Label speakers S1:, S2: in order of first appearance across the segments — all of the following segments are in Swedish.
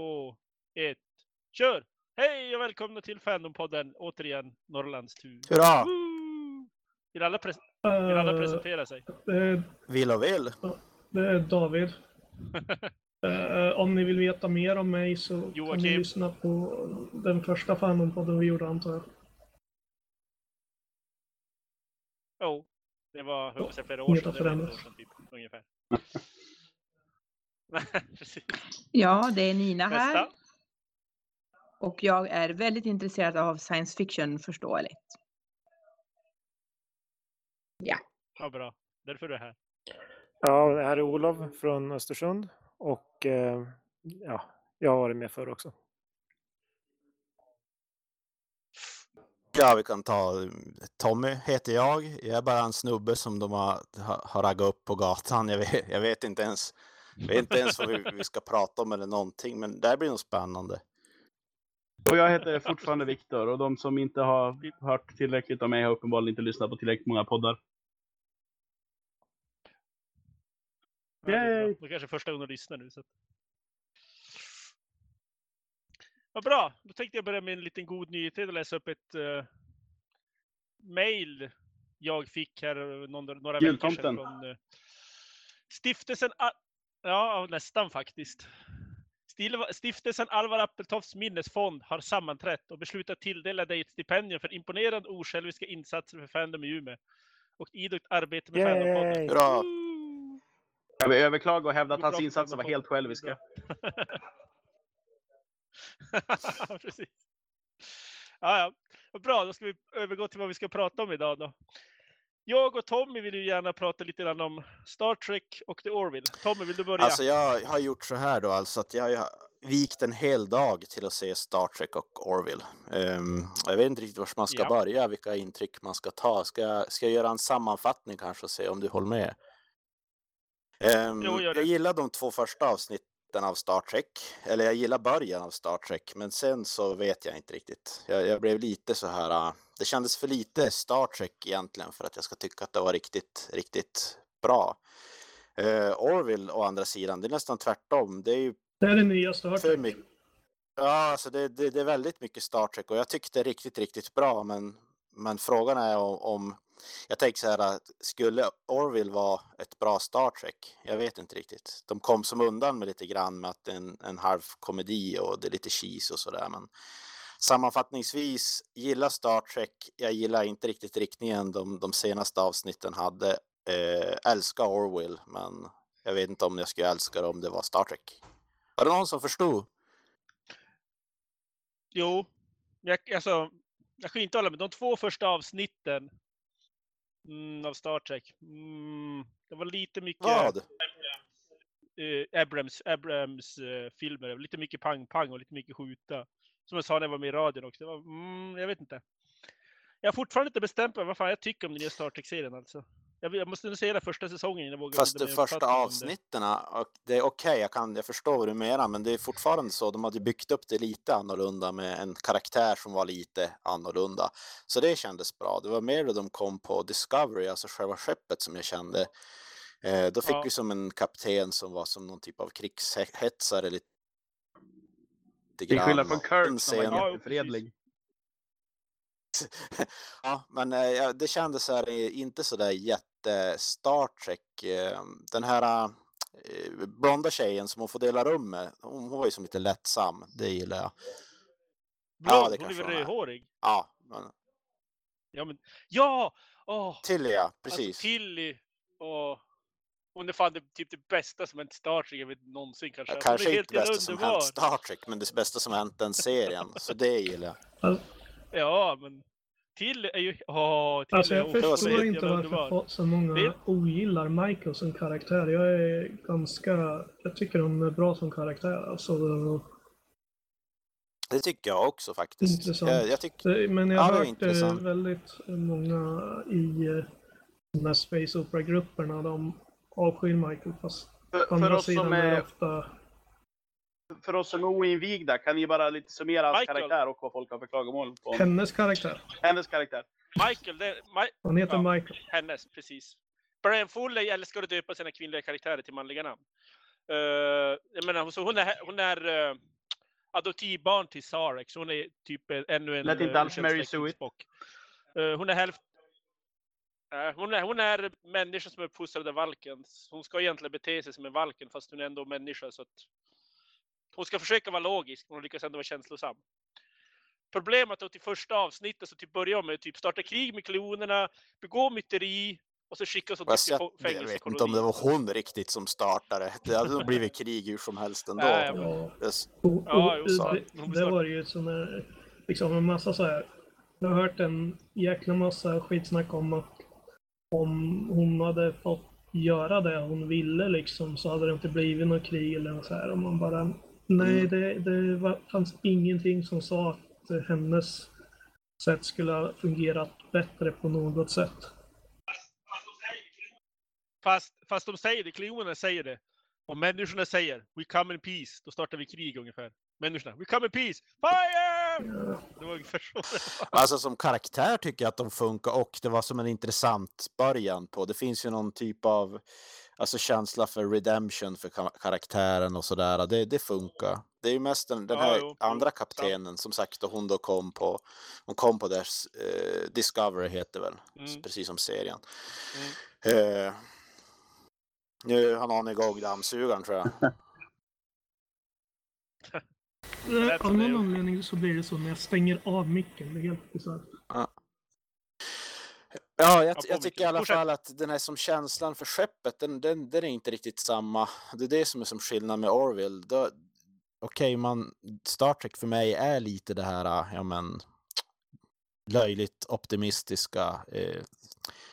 S1: två, ett, kör! Hej och välkomna till Fandompodden, återigen Norrlands tur.
S2: Hurra!
S1: Woo! Vill alla, pres vill alla
S3: Eh,
S1: presentera sig?
S3: är,
S2: Vill och vill.
S3: det är David. Eh, om ni vill veta mer om mig så kan
S1: Joakim.
S3: ni lyssna på den första Fandompodden vi gjorde antar jag.
S1: Jo, det var säga, flera år sedan. Det var ett år sedan, typ, ungefär.
S4: Ja, det är Nina här.
S1: Nästa.
S4: Och jag är väldigt intresserad av science fiction förståeligt.
S1: Ja, bra. Därför är du här.
S5: Ja, det här är Olof från Östersund och eh, ja, jag har varit med förr också.
S2: Ja, vi kan ta Tommy heter jag. Jag är bara en snubbe som de har, har, har raggat upp på gatan. Jag vet, jag vet inte ens, jag vet inte ens vad vi, vi ska prata om eller någonting, men det här blir nog spännande.
S6: Och jag heter fortfarande Viktor och de som inte har hört tillräckligt om mig har uppenbarligen inte lyssnat på tillräckligt många poddar. Yay!
S1: Det kanske är första gången du lyssnar nu. Så. Vad bra. Då tänkte jag börja med en liten god nyhet och läsa upp ett uh, mail jag fick här någon, några veckor sedan från uh, stiftelsen. Ja, nästan faktiskt. Stiftelsen Alvar Appeltofts minnesfond har sammanträtt och beslutat tilldela dig ett stipendium för imponerande osjälviska insatser för Fandom i Umeå och idogt arbete med Fandompodden. Woo!
S6: Jag vill överklaga och hävda att hans
S1: bra
S6: insatser var helt själviska.
S1: Precis. Ja, ja. Bra, då ska vi övergå till vad vi ska prata om idag då. Jag och Tommy vill ju gärna prata lite grann om Star Trek och The Orville. Tommy, vill du börja?
S2: Alltså jag har gjort så här då, alltså att jag har vikt en hel dag till att se Star Trek och Orville. Ehm, jag vet inte riktigt var man ska
S1: Ja.
S2: börja, vilka intryck man ska ta. Ska, ska jag göra en sammanfattning kanske och se om du håller med? Ehm,
S1: Jo,
S2: jag gillar de två första avsnitten av Star Trek, eller jag gillar början av Star Trek, men sen så vet jag inte riktigt. Jag, jag blev lite så här, ah, det kändes för lite Star Trek egentligen för att jag ska tycka att det var riktigt, riktigt bra. Uh, Orville å andra sidan, det är nästan tvärtom. Det är ju
S3: Det är det nya Star Trek.
S2: Ja, alltså det, det, det är väldigt mycket Star Trek och jag tyckte riktigt, riktigt bra. Men, men frågan är om, om jag tänker så här, att skulle Orville vara ett bra Star Trek? Jag vet inte riktigt. De kom som undan med lite grann med att det är en, en halv komedi och det är lite cheese och sådär. Men sammanfattningsvis, gillar Star Trek. Jag gillar inte riktigt riktningen de, de senaste avsnitten hade. Eh, älskar Orville, men jag vet inte om jag skulle älska det om det var Star Trek. Var det någon som förstod?
S1: Jo, jag, alltså, jag kan inte hålla med. De två första avsnitten mm, av Star Trek. Mm, det var lite mycket
S2: Vad?
S1: eh, Abrams, Abrams eh, filmer. Lite mycket pang-pang och lite mycket skjuta. Som jag sa när jag var med i radion också. Var, mm, jag vet inte. Jag har fortfarande inte bestämt mig vad fan jag tycker om den nya Star Trek-serien alltså. Jag, jag måste nog se den första säsongen innan jag vågar
S2: Fast de första
S1: det.
S2: avsnitten, och det är okej, jag, kan, jag förstår vad du menar, men det är fortfarande så, de hade byggt upp det lite annorlunda med en karaktär som var lite annorlunda. Så det kändes bra. Det var mer då de kom på Discovery, alltså själva skeppet som jag kände. Eh, då fick
S1: Ja.
S2: vi som en kapten som var som någon typ av krigshetsare lite
S6: Till skillnad från Kirk som var jättefredlig.
S2: ja, men eh, ja, det kändes så här, inte så där jätte Star Trek. eh, Den här eh, blonda tjejen som hon får dela rum med, hon, var ju som lite lättsam. Det gillar jag.
S1: Blond,
S2: Ja, det
S1: hon är väl rödhårig?
S2: Ja, men,
S1: Ja, men ja! Åh,
S2: Tilly ja,
S1: alltså
S2: precis.
S1: Tilly och hon är fan det, typ det bästa som hänt Star Trek jag vet någonsin kanske.
S2: Ja,
S1: Alltså,
S2: kanske
S1: helt
S2: inte det bästa som hänt Star Trek, men det bästa som hänt den serien. Så det gillar jag.
S1: Ja, men Tilly är ju... Åh, Tilly
S3: Alltså
S1: är
S3: jag
S1: också
S2: förstår
S3: inte varför så många
S1: Det-
S3: ogillar Michael som karaktär. Jag är ganska... Jag tycker hon är bra som karaktär. Alltså,
S2: Det tycker jag också faktiskt.
S3: Intressant.
S2: Jag, jag
S3: det- men jag
S2: Ja,
S3: har
S2: är
S3: hört eh,
S2: intressant.
S3: väldigt många i eh, de här Space Opera-grupperna. De avskyr Michael fast
S6: För,
S3: å
S6: för,
S3: andra
S6: oss som
S3: sidan är det
S6: är,
S3: ofta...
S6: för oss som är oinvigda, kan ni bara lite summera hans
S1: Michael.
S6: karaktär och vad folk har för klagomål på?
S3: Hennes karaktär.
S6: hennes karaktär?
S1: Michael, det, Ma
S3: Han heter
S1: Ja.
S3: Michael.
S1: hennes, precis. Brian Foley älskar att döpa sina kvinnliga karaktärer till manliga namn. Uh, jag menar, så hon är, hon är uh, adoptivbarn till Sarek, så hon är typ ännu en...
S6: Lät inte
S1: eh,
S6: alls Mary Sue.
S1: Eh, hon är hälften... Hon, är, hon är människa som är uppfostrad av valken. Hon ska egentligen bete sig som en valken fast hon är ändå människa så att... Hon ska försöka vara logisk men hon lyckas ändå vara känslosam. Problemet är att i första avsnittet så typ börjar med typ starta krig med klonerna, begå myteri och så skickas hon till få-
S2: jag vet inte
S1: fängelsekoloni.
S2: om det var hon riktigt som startade. Det hade nog blivit krig hur som helst ändå.
S1: Nej, jag-
S3: Ja, och,
S1: Ja, jo,
S3: det, det var ju som en, liksom en massa så här. Jag har hört en jäkla massa skitsnack om att om hon hade fått göra det hon ville liksom så hade det inte blivit något krig eller något så här. Och man bara, nej
S2: Mm.
S3: det, det var, fanns ingenting som sa att hennes sätt skulle ha fungerat bättre på något sätt.
S1: Fast, fast de säger det, klonerna säger det. Och människorna säger We come in peace, då startar vi krig ungefär. Människorna, We come in peace, fire!
S3: Ja,
S1: Det var ungefär så det var.
S2: Alltså som karaktär tycker jag att de funkar och det var som en intressant början på. Det finns ju någon typ av alltså känsla för redemption för ka- karaktären och sådär. Det, det funkar. Det är ju mest den, den
S1: Ja,
S2: här
S1: jo,
S2: andra kaptenen som sagt och hon då kom på hon kom på dess eh, Discovery heter väl,
S1: Mm.
S2: precis som serien.
S1: Mm.
S2: Eh, nu har någon igång dammsugaren tror jag.
S3: Av någon anledning så blir det så när jag stänger av micken. Det är helt bisarrt.
S2: Ja,
S1: Ja,
S2: jag
S1: på
S2: tycker i alla fall att den här som känslan för skeppet, den, den, den är inte riktigt samma. Det är det som är som skillnad med Orville. Då- Okej, man Star Trek för mig är lite det här, ja men löjligt optimistiska eh,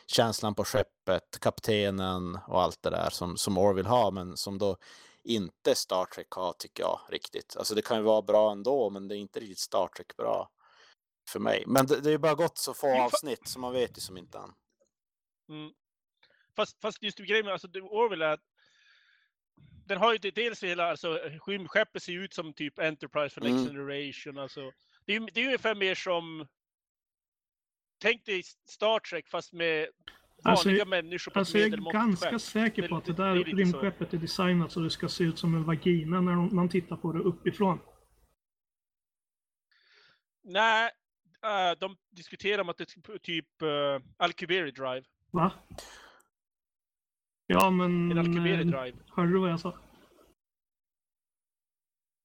S2: känslan på skeppet, kaptenen och allt det där som, som Orville har, men som då inte Star Trek har tycker jag riktigt. Alltså det kan ju vara bra ändå, men det är inte riktigt Star Trek bra för mig. Men det, det är ju bara gått så få avsnitt så man vet ju som inte än.
S1: Mm. Fast, fast just grejen med alltså, det- Orwell är att den har ju dels hela, alltså rymdskeppet ser ut som typ Enterprise för Next
S2: Mm.
S1: Generation. Alltså, det, är, ju- det är ungefär mer som Tänk dig Star Trek fast med
S3: Alltså,
S1: vanliga människor på
S3: Alltså
S1: ett
S3: jag är ganska
S1: skepp.
S3: säker på att det
S1: det-
S3: där
S1: det så.
S3: rymdskeppet är designat så det ska se ut som en vagina när man tittar på det uppifrån.
S1: Nej, äh, de diskuterar om att det är typ uh, Alcubierre Drive.
S3: Va? Ja men...
S1: En Alcubierre
S3: eh,
S1: Drive.
S3: Hörde du vad jag sa?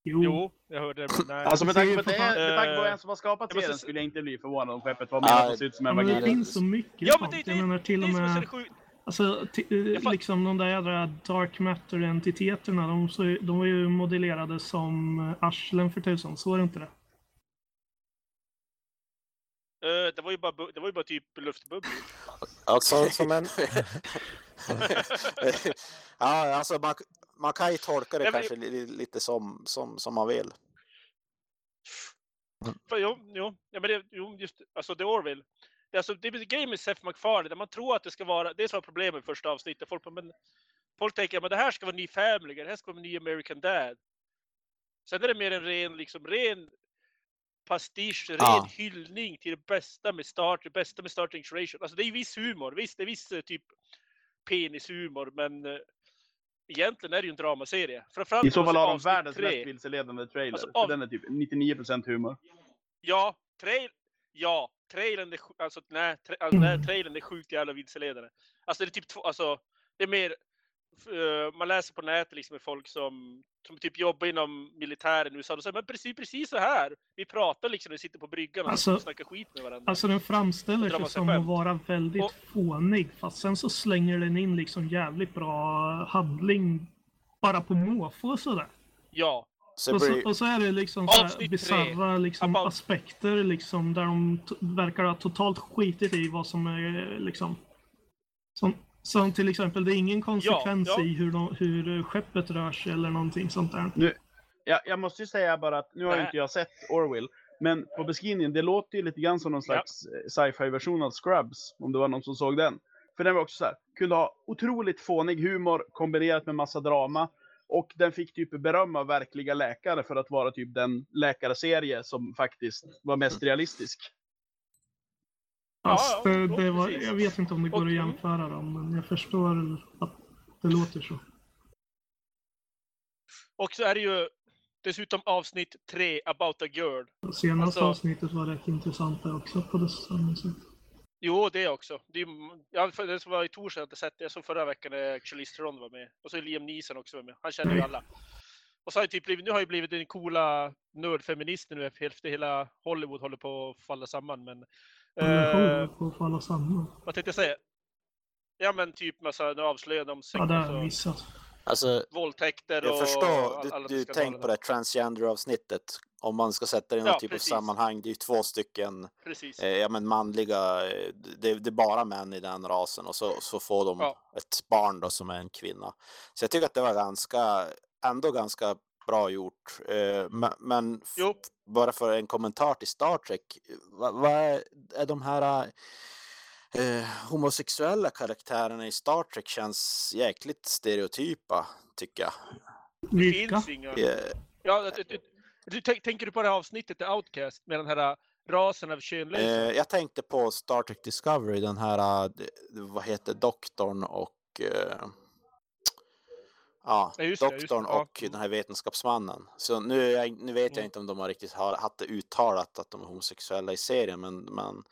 S3: Jo.
S1: Jo, jag hörde det. Nej.
S6: Alltså med tanke på det med tanke
S1: Eh,
S6: vem som har skapat serien
S1: s-
S6: skulle jag inte bli förvånad om skeppet var menat att se ut som en
S3: men det finns så mycket
S1: Ja, men
S3: sånt.
S1: det, det,
S3: Jag menar till
S1: det
S3: och
S1: så
S3: med... Alltså, eh, liksom de där jädra dark matter-entiteterna, de, så- de var ju modellerade som eh, arslen för tusan, så är det inte det?
S1: Eh, det var ju bara, det var ju bara typ luftbubblor.
S2: Okej.
S5: Så, som en,
S2: ja, alltså man, man kan ju tolka det
S1: Ja, men-
S2: kanske li, lite som, som, som man vill.
S1: För, jo, jo, ja, men det, jo, just alltså. Det, är alltså, det är grejen med Seth MacFarlane, där man tror att det ska vara, det är som var problemet med första avsnittet. Folk, men, folk tänker att det här ska vara ny Family det här ska vara ny American Dad. Sen är det mer en ren, liksom, ren pastisch, ren
S2: Ja.
S1: hyllning till det bästa med Star Trek, det bästa med Star Trek Generation. Alltså det är viss humor, visst det är viss eh, typ penishumor, men eh, egentligen är det ju en dramaserie. Framförallt
S6: I så fall har de världens
S1: tre.
S6: mest vilseledande trailer.
S1: Alltså, av-
S6: den är typ 99% humor.
S1: Ja, trail, ja, trailern är, sj- alltså, nej, tra, alltså, nej,
S3: Mm.
S1: trailern är sjukt jävla vilseledande. Alltså det är typ två, alltså, det är mer, man läser på nätet liksom med folk som, som typ jobbar inom militären i USA, och säger men precis, precis så här. Vi pratar liksom när vi sitter på bryggan och
S3: Alltså-
S1: snackar skit med varandra.
S3: Alltså den framställer sig som att vara väldigt
S1: Och-
S3: fånig, fast sen så slänger den in liksom jävligt bra handling bara på måfå sådär.
S1: ja,
S2: Så
S3: Och så, och så är det liksom så bisarra liksom,
S1: About-
S3: aspekter liksom, där de verkar ha totalt skitit i vad som är liksom... Som, som till exempel, det är ingen konsekvens
S1: ja.
S3: i hur, de, hur skeppet rör sig eller någonting sånt där.
S6: Jag, jag måste ju säga bara att nu har inte jag sett Orwell. Men på beskrivningen, det låter ju lite grann som någon
S1: Ja.
S6: slags eh, sci-fi version av Scrubs. Om det var någon som såg den. För den var också så här, kunde ha otroligt fånig humor kombinerat med massa drama. Och den fick typ beröm av verkliga läkare för att vara typ den läkarserie som faktiskt var mest realistisk.
S1: Ja,
S3: Fast
S1: ja,
S3: eh,
S1: jo,
S3: det var,
S1: precis.
S3: jag vet inte om det går att jämföra dem, men jag förstår att det låter så.
S1: och så är det ju, Dessutom avsnitt 3, About a Girl.
S3: Senaste
S1: Alltså-
S3: avsnittet var rätt intressant där också på det samma sätt.
S1: Jo, det också. Det, är, ja, det som var i torsdag jag inte sett det. Jag såg förra veckan när Charlize Theron var med. Och så är Liam Neeson också var med. Han känner ju alla. Och så har jag typ blivit, nu har jag blivit den coola nördfeministen nu efter hela Hollywood håller på att falla samman. Men
S3: Jag
S1: eh,
S3: falla samman.
S1: vad tänkte jag säga? Ja men typ massa, nu avslöjar de sex
S3: Ja, det har jag missat.
S2: Alltså,
S1: våldtäkter och...
S2: jag förstår,
S1: all- alla
S2: du, du tänk på det transgender-avsnittet. Om man ska sätta det i något
S1: Ja,
S2: typ
S1: precis.
S2: av sammanhang. Det är ju två stycken eh, ja, men manliga, det, det är bara män i den rasen och så, så får de
S1: Ja.
S2: ett barn då som är en kvinna. Så jag tycker att det var ganska, ändå ganska bra gjort. Eh, men men bara för en kommentar till Star Trek. Vad vad är, är de här eh, homosexuella karaktärerna i Star Trek känns jäkligt stereotypa tycker jag.
S1: det
S3: Vilka?
S1: finns inga...
S2: Eh,
S1: Ja, du, du, du, tänk- tänker du på det här avsnittet i Outcast med den här äh, rasen av könlösa?
S2: Eh, jag tänkte på Star Trek Discovery, den här, d- vad heter doktorn och eh, Ja,
S1: Ja, det,
S2: doktorn
S1: det, ja.
S2: och den här vetenskapsmannen. Så nu, jag, nu vet jag
S1: Mm.
S2: inte om de har riktigt har, haft det uttalat att de är homosexuella i serien, men, men,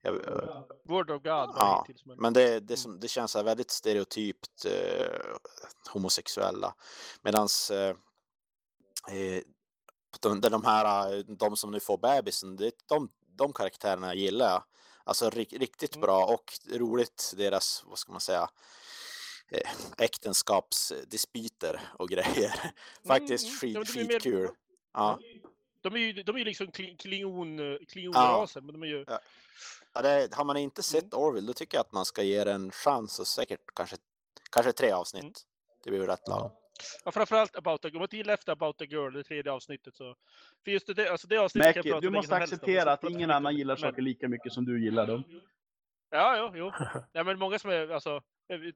S2: jag, eh,
S1: Word of God
S2: Ja,
S1: men...
S2: men det,
S1: Mm.
S2: det, som, det känns väldigt stereotypt eh, homosexuella. Medans eh, eh, de, de här, eh, de som nu får bebisen, det, de, de karaktärerna gillar jag. Alltså ri, riktigt
S1: Mm.
S2: bra och roligt deras, vad ska man säga, äktenskapsdispyter och grejer. Faktiskt
S1: mm.
S2: skit,
S1: Ja, är mer-
S2: skitkul. Ja.
S1: De är ju, de är ju liksom kli- klingon,
S2: Ja.
S1: klingonrasen, men de är ju...
S2: Ja, det, har man inte sett
S1: Mm.
S2: Orville då tycker jag att man ska ge det en chans och säkert kanske, kanske tre avsnitt.
S1: Mm.
S2: Det blir rätt lagom.
S1: Ja, framförallt About a Girl. Om man inte gillar efter About a Girl, det tredje avsnittet så... För just det, alltså det avsnittet kan jag prata
S6: du måste acceptera
S1: så
S6: att ingen annan gillar saker lika mycket som du gillar dem.
S1: Ja, jo, jo. Ja, men många som är, alltså, eh,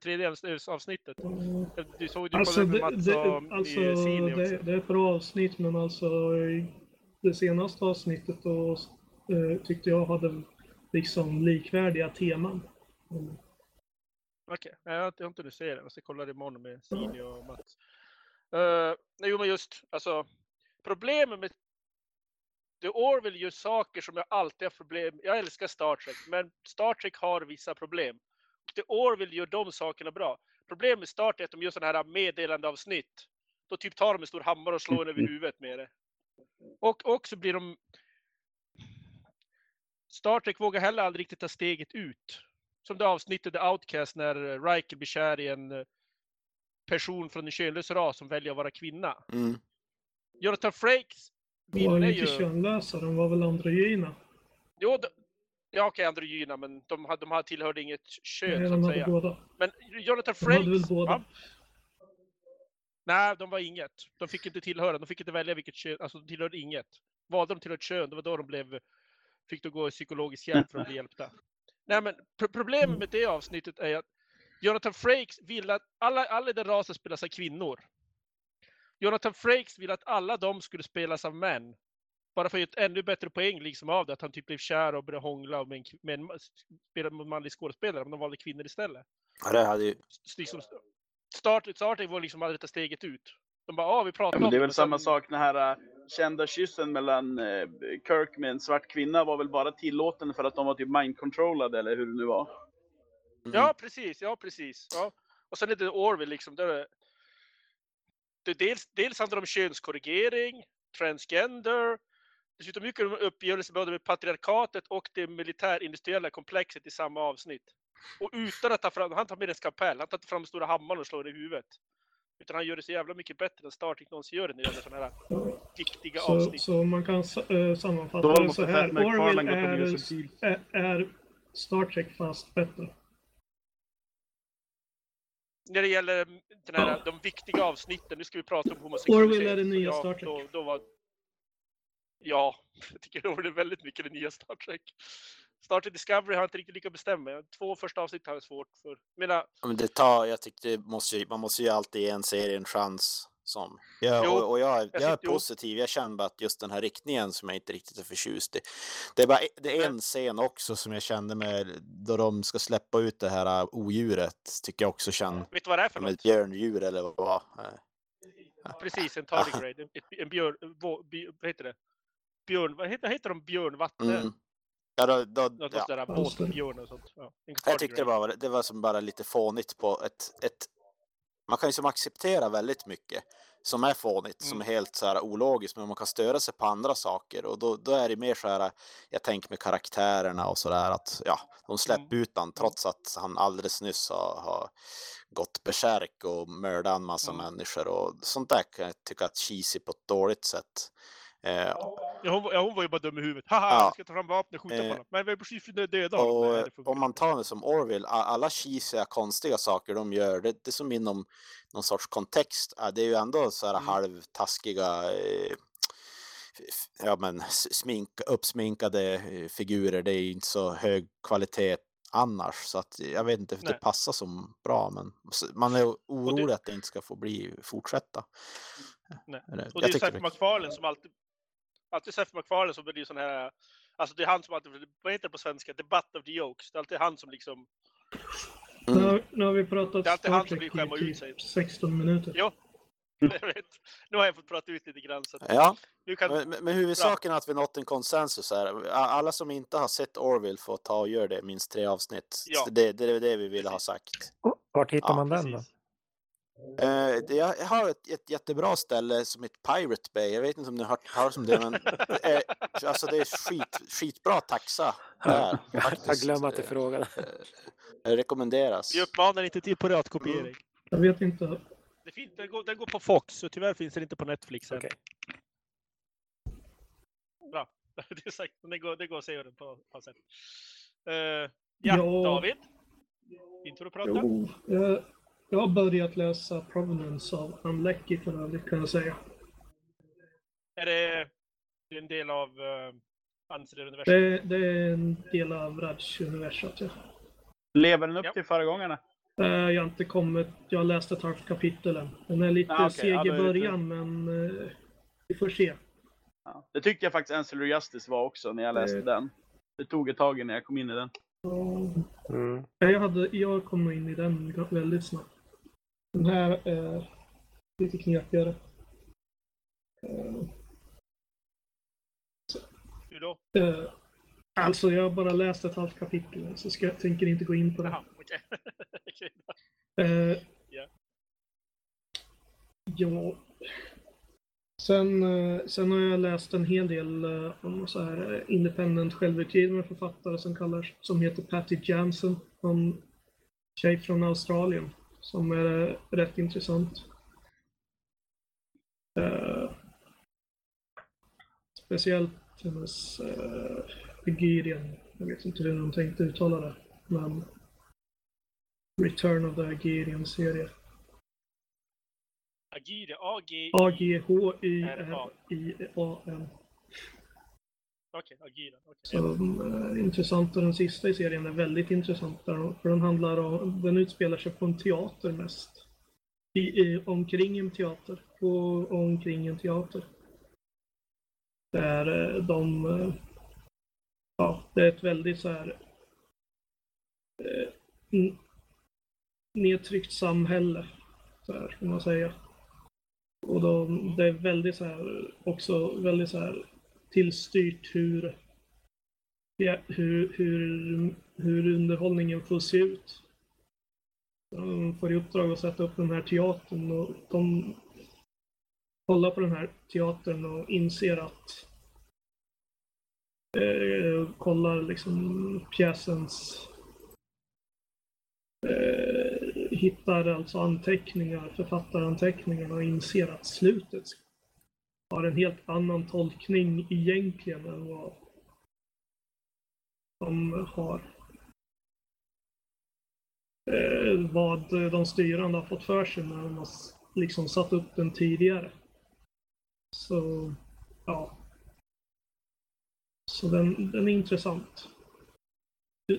S1: tredje avs- avsnittet. Du såg ju
S3: Alltså,
S1: det Mats
S3: det,
S1: och
S3: alltså det, det är ett bra avsnitt, men alltså det senaste avsnittet då, eh, tyckte jag hade liksom likvärdiga teman. Mm.
S1: Okej, okay. jag har inte- nu ser det. Jag ska kolla det imorgon med Sili och Mats. Uh, nej, jo, men just alltså problemet med The Orville gör saker som jag alltid har problem Jag älskar Star Trek, men Star Trek har vissa problem. Och The Orville gör de sakerna bra. Problemet med Star Trek är att de gör sådana här meddelandeavsnitt. Då typ tar de en stor hammare och slår en över huvudet med det. Och också blir de... Star Trek vågar heller aldrig riktigt ta steget ut. Som det avsnittet The Outcast när Riker blir kär i en eh, person från en könlös ras som väljer att vara kvinna.
S2: Mm.
S1: Jonathan Frakes
S3: De var ju inte
S1: ju...
S3: könlösa, de var väl androgyna.
S1: Jo, ja okej, androgyna, men de, de hade tillhörde inget kön
S3: Nej,
S1: så
S3: de
S1: att säga.
S3: båda.
S1: Men Jonathan
S3: De
S1: Frakes... va? Nej, de var inget. De fick inte tillhöra, de fick inte välja vilket kön, alltså de tillhörde inget. Valde de till ett kön, det var då de blev, fick då gå i psykologisk hjälp för att bli hjälpta. Nej men pro- problemet med det avsnittet är att Jonathan Frakes vill att alla, alla i den rasen spelas av kvinnor. Jonathan Frakes vill att alla de skulle spelas av män. Bara för att ge ett ännu bättre poäng liksom av det, att han typ blev kär och började hångla med en, med en med en manlig skådespelare, men de valde kvinnor istället
S2: Ja, det hade ju,
S1: liksom, start, starten var liksom aldrig ta steget ut. De bara, ja vi pratar
S6: Ja, men
S1: om
S6: det är väl samma sak, den här äh, kända kyssen mellan äh, Kirk med en svart kvinna var väl bara tillåten för att de var typ mind-controllade eller hur det nu var.
S2: mm.
S1: Ja, precis, ja precis. Ja. Och sen är det Orwell liksom, där är, det dels, dels handlar det om könskorrigering, transgender, dessutom mycket om uppgörelse både med patriarkatet och det militärindustriella komplexet i samma avsnitt. Och utan att ta fram, han tar med en skapell, han tar inte fram stora hammaren och slår den i huvudet. Utan han gör det så jävla mycket bättre än Star Trek någonsin gör det när det gäller sådana här viktiga
S3: Så,
S1: avsnitt.
S3: så man kan eh, sammanfatta
S6: Då
S3: det så här. Orwell är, är, Star Trek fast bättre.
S1: När det gäller den här,
S3: Ja.
S1: de viktiga avsnitten, nu ska vi prata om homosexualitet.
S3: Orwell är det nya Star Trek.
S1: Då, då var... Ja, jag tycker Orwell är väldigt mycket det nya Star Trek. Star Trek Discovery har jag inte riktigt lika bestämt mig. Två första avsnitt har jag svårt för. Menar,
S2: Men det tar, jag tyckte det måste, man måste ju alltid ge en serie en chans. Som. Ja,
S1: Jo,
S2: och, och jag, jag, är
S1: tyckte- jo.
S2: positiv, jag känner bara att just den här riktningen som jag inte riktigt är förtjust i. Det är, bara, det är en scen också som jag kände med då de ska släppa ut det här äh, odjuret. Tycker jag också känns
S1: vet du vad det är för
S2: som
S1: något?
S2: ett björndjur eller vad det. Eh,
S1: Precis, en tardigrade. En, björn... Vad heter det? Björn... Vad heter, heter de? Björnvattne?
S2: Mm. Ja, då, då,
S1: Något
S2: ja.
S1: sådär båtbjörn och sånt. Ja,
S2: Jag tyckte det var, det var som bara lite fånigt på ett, ett man kan ju som acceptera väldigt mycket som är fånigt, som är
S1: Mm.
S2: helt så här ologiskt, men man kan störa sig på andra saker och då, då är det mer så här, jag tänker med karaktärerna och så där att ja, de släpper ut han trots att han alldeles nyss har, har gått besärk och mördat en massa
S1: Mm.
S2: människor och sånt där kan jag tycka att cheesy på ett dåligt sätt. Eh,
S1: Ja, hon, var- ja, hon var ju bara dum i huvudet. Haha,
S2: Ja.
S1: jag ska ta fram vapnet och skjuta
S2: Eh,
S1: på honom. Men vi är precis döda honom.
S2: Eh,
S1: det
S2: om man tar det som Orville, alla cheesiga konstiga saker de gör, det, det är som inom någon sorts kontext. Det är ju ändå så här
S1: Mm.
S2: halvtaskiga, eh, ja men smink, uppsminkade eh, figurer. Det är inte så hög kvalitet annars. Så att jag vet inte,
S1: Nej.
S2: det passar som bra men man är orolig att det inte ska få bli fortsätta.
S1: Nej.
S2: Eller,
S1: Och det är
S2: jag tycker
S1: Seth MacFarlane som alltid... Alltid Seth MacFarlane som blir sån här... Alltså det är han som alltid... Vad heter det på svenska? Debatt of the Jokes. Det är alltid han som liksom...
S3: Nu,
S2: Mm.
S3: har, nu har vi pratat
S1: Det är alltid han som blir skämma ut sig.
S3: typ 16 minuter.
S1: Jo. Vet. Nu har jag fått prata ut lite grann. Så
S2: Ja,
S1: nu kan...
S2: Men, men- huvudsaken är att vi nått en konsensus här. Alla som inte har sett Orville får ta och göra det minst tre avsnitt.
S1: Ja.
S2: Det, det är det vi ville ha sagt.
S5: Vart hittar
S2: Ja,
S5: man den då?
S1: Precis.
S2: Eh, det, jag jag har ett, ett jättebra ställe som heter Pirate Bay. Jag vet inte om ni har hört talas om det, men det är, alltså det är skit, skitbra taxa där.
S5: Jag
S2: faktiskt.
S5: glömde att du
S2: Eh,
S5: frågade.
S2: eh, rekommenderas.
S1: Vi uppmanar inte till piratkopiering.
S3: Jag vet inte.
S1: Det finns, den, går, den går på Fox, så tyvärr finns den inte på Netflix än.
S5: Okej.
S1: Bra. Det är sagt, det, går, det går att se den på, på sätt. Uh, ja,
S3: Ja.
S1: David? Inte för att prata?
S3: Jo, jag, jag har börjat läsa Provenance av Unlecky för övrigt kan jag säga.
S1: Är det, det är en del av uh, Anser universum?
S3: Det, det är en del av Raj-universat. Ja.
S6: Lever den upp
S1: Ja.
S6: till föregångarna?
S3: Eh, Jag har inte kommit, jag har läst ett halvt kapitel än. Den är lite
S6: Ah, okej.
S3: seg
S6: Ja,
S3: i början men eh, vi får se.
S6: Ja. Det tyckte jag faktiskt Ancillary Justice var också när jag läste
S3: Eh.
S6: den. Det tog ett tag innan jag kom in i den.
S5: Mm.
S3: Jag, hade, jag kom in i den väldigt snabbt. Den här är lite knepigare.
S1: Hur då?
S3: eh, Alltså jag har bara läst ett halvt kapitel så ska, jag tänker inte gå in på det.
S1: Jaha, okej. Okej.
S3: Eh,
S1: Ja.
S3: Ja. Sen, eh, sen har jag läst en hel del eh, om så här independent självutgivna författare som, kallar, som heter Patty Jansen. En tjej från Australien som är eh, rätt intressant. Eh, speciellt hennes uh, Agirian. Jag vet inte hur de tänkte uttala det. Men Return of the Agirian-serie.
S1: Agira, A-G... Okej, okej.
S3: Som eh, intressant och den sista i serien är väldigt intressant. Där, för den handlar om, den utspelar sig på en teater mest. I, i, omkring en teater. På och omkring en teater. Där eh, de... Eh, ja, det är ett väldigt så här... eh, Nedtryckt samhälle. Så här, kan man säga. Och de, det är väldigt så här, också väldigt så här tillstyrt hur, ja, hur, hur, hur underhållningen får se ut. De får i uppdrag att sätta upp den här teatern och de kollar på den här teatern och inser att eh, kollar liksom pjäsens eh, hittar alltså anteckningar, författaranteckningar och inser att slutet har en helt annan tolkning egentligen än vad de har. Eh, vad de styrande har fått för sig när de har liksom satt upp den tidigare. Så, ja. Så den, den är intressant.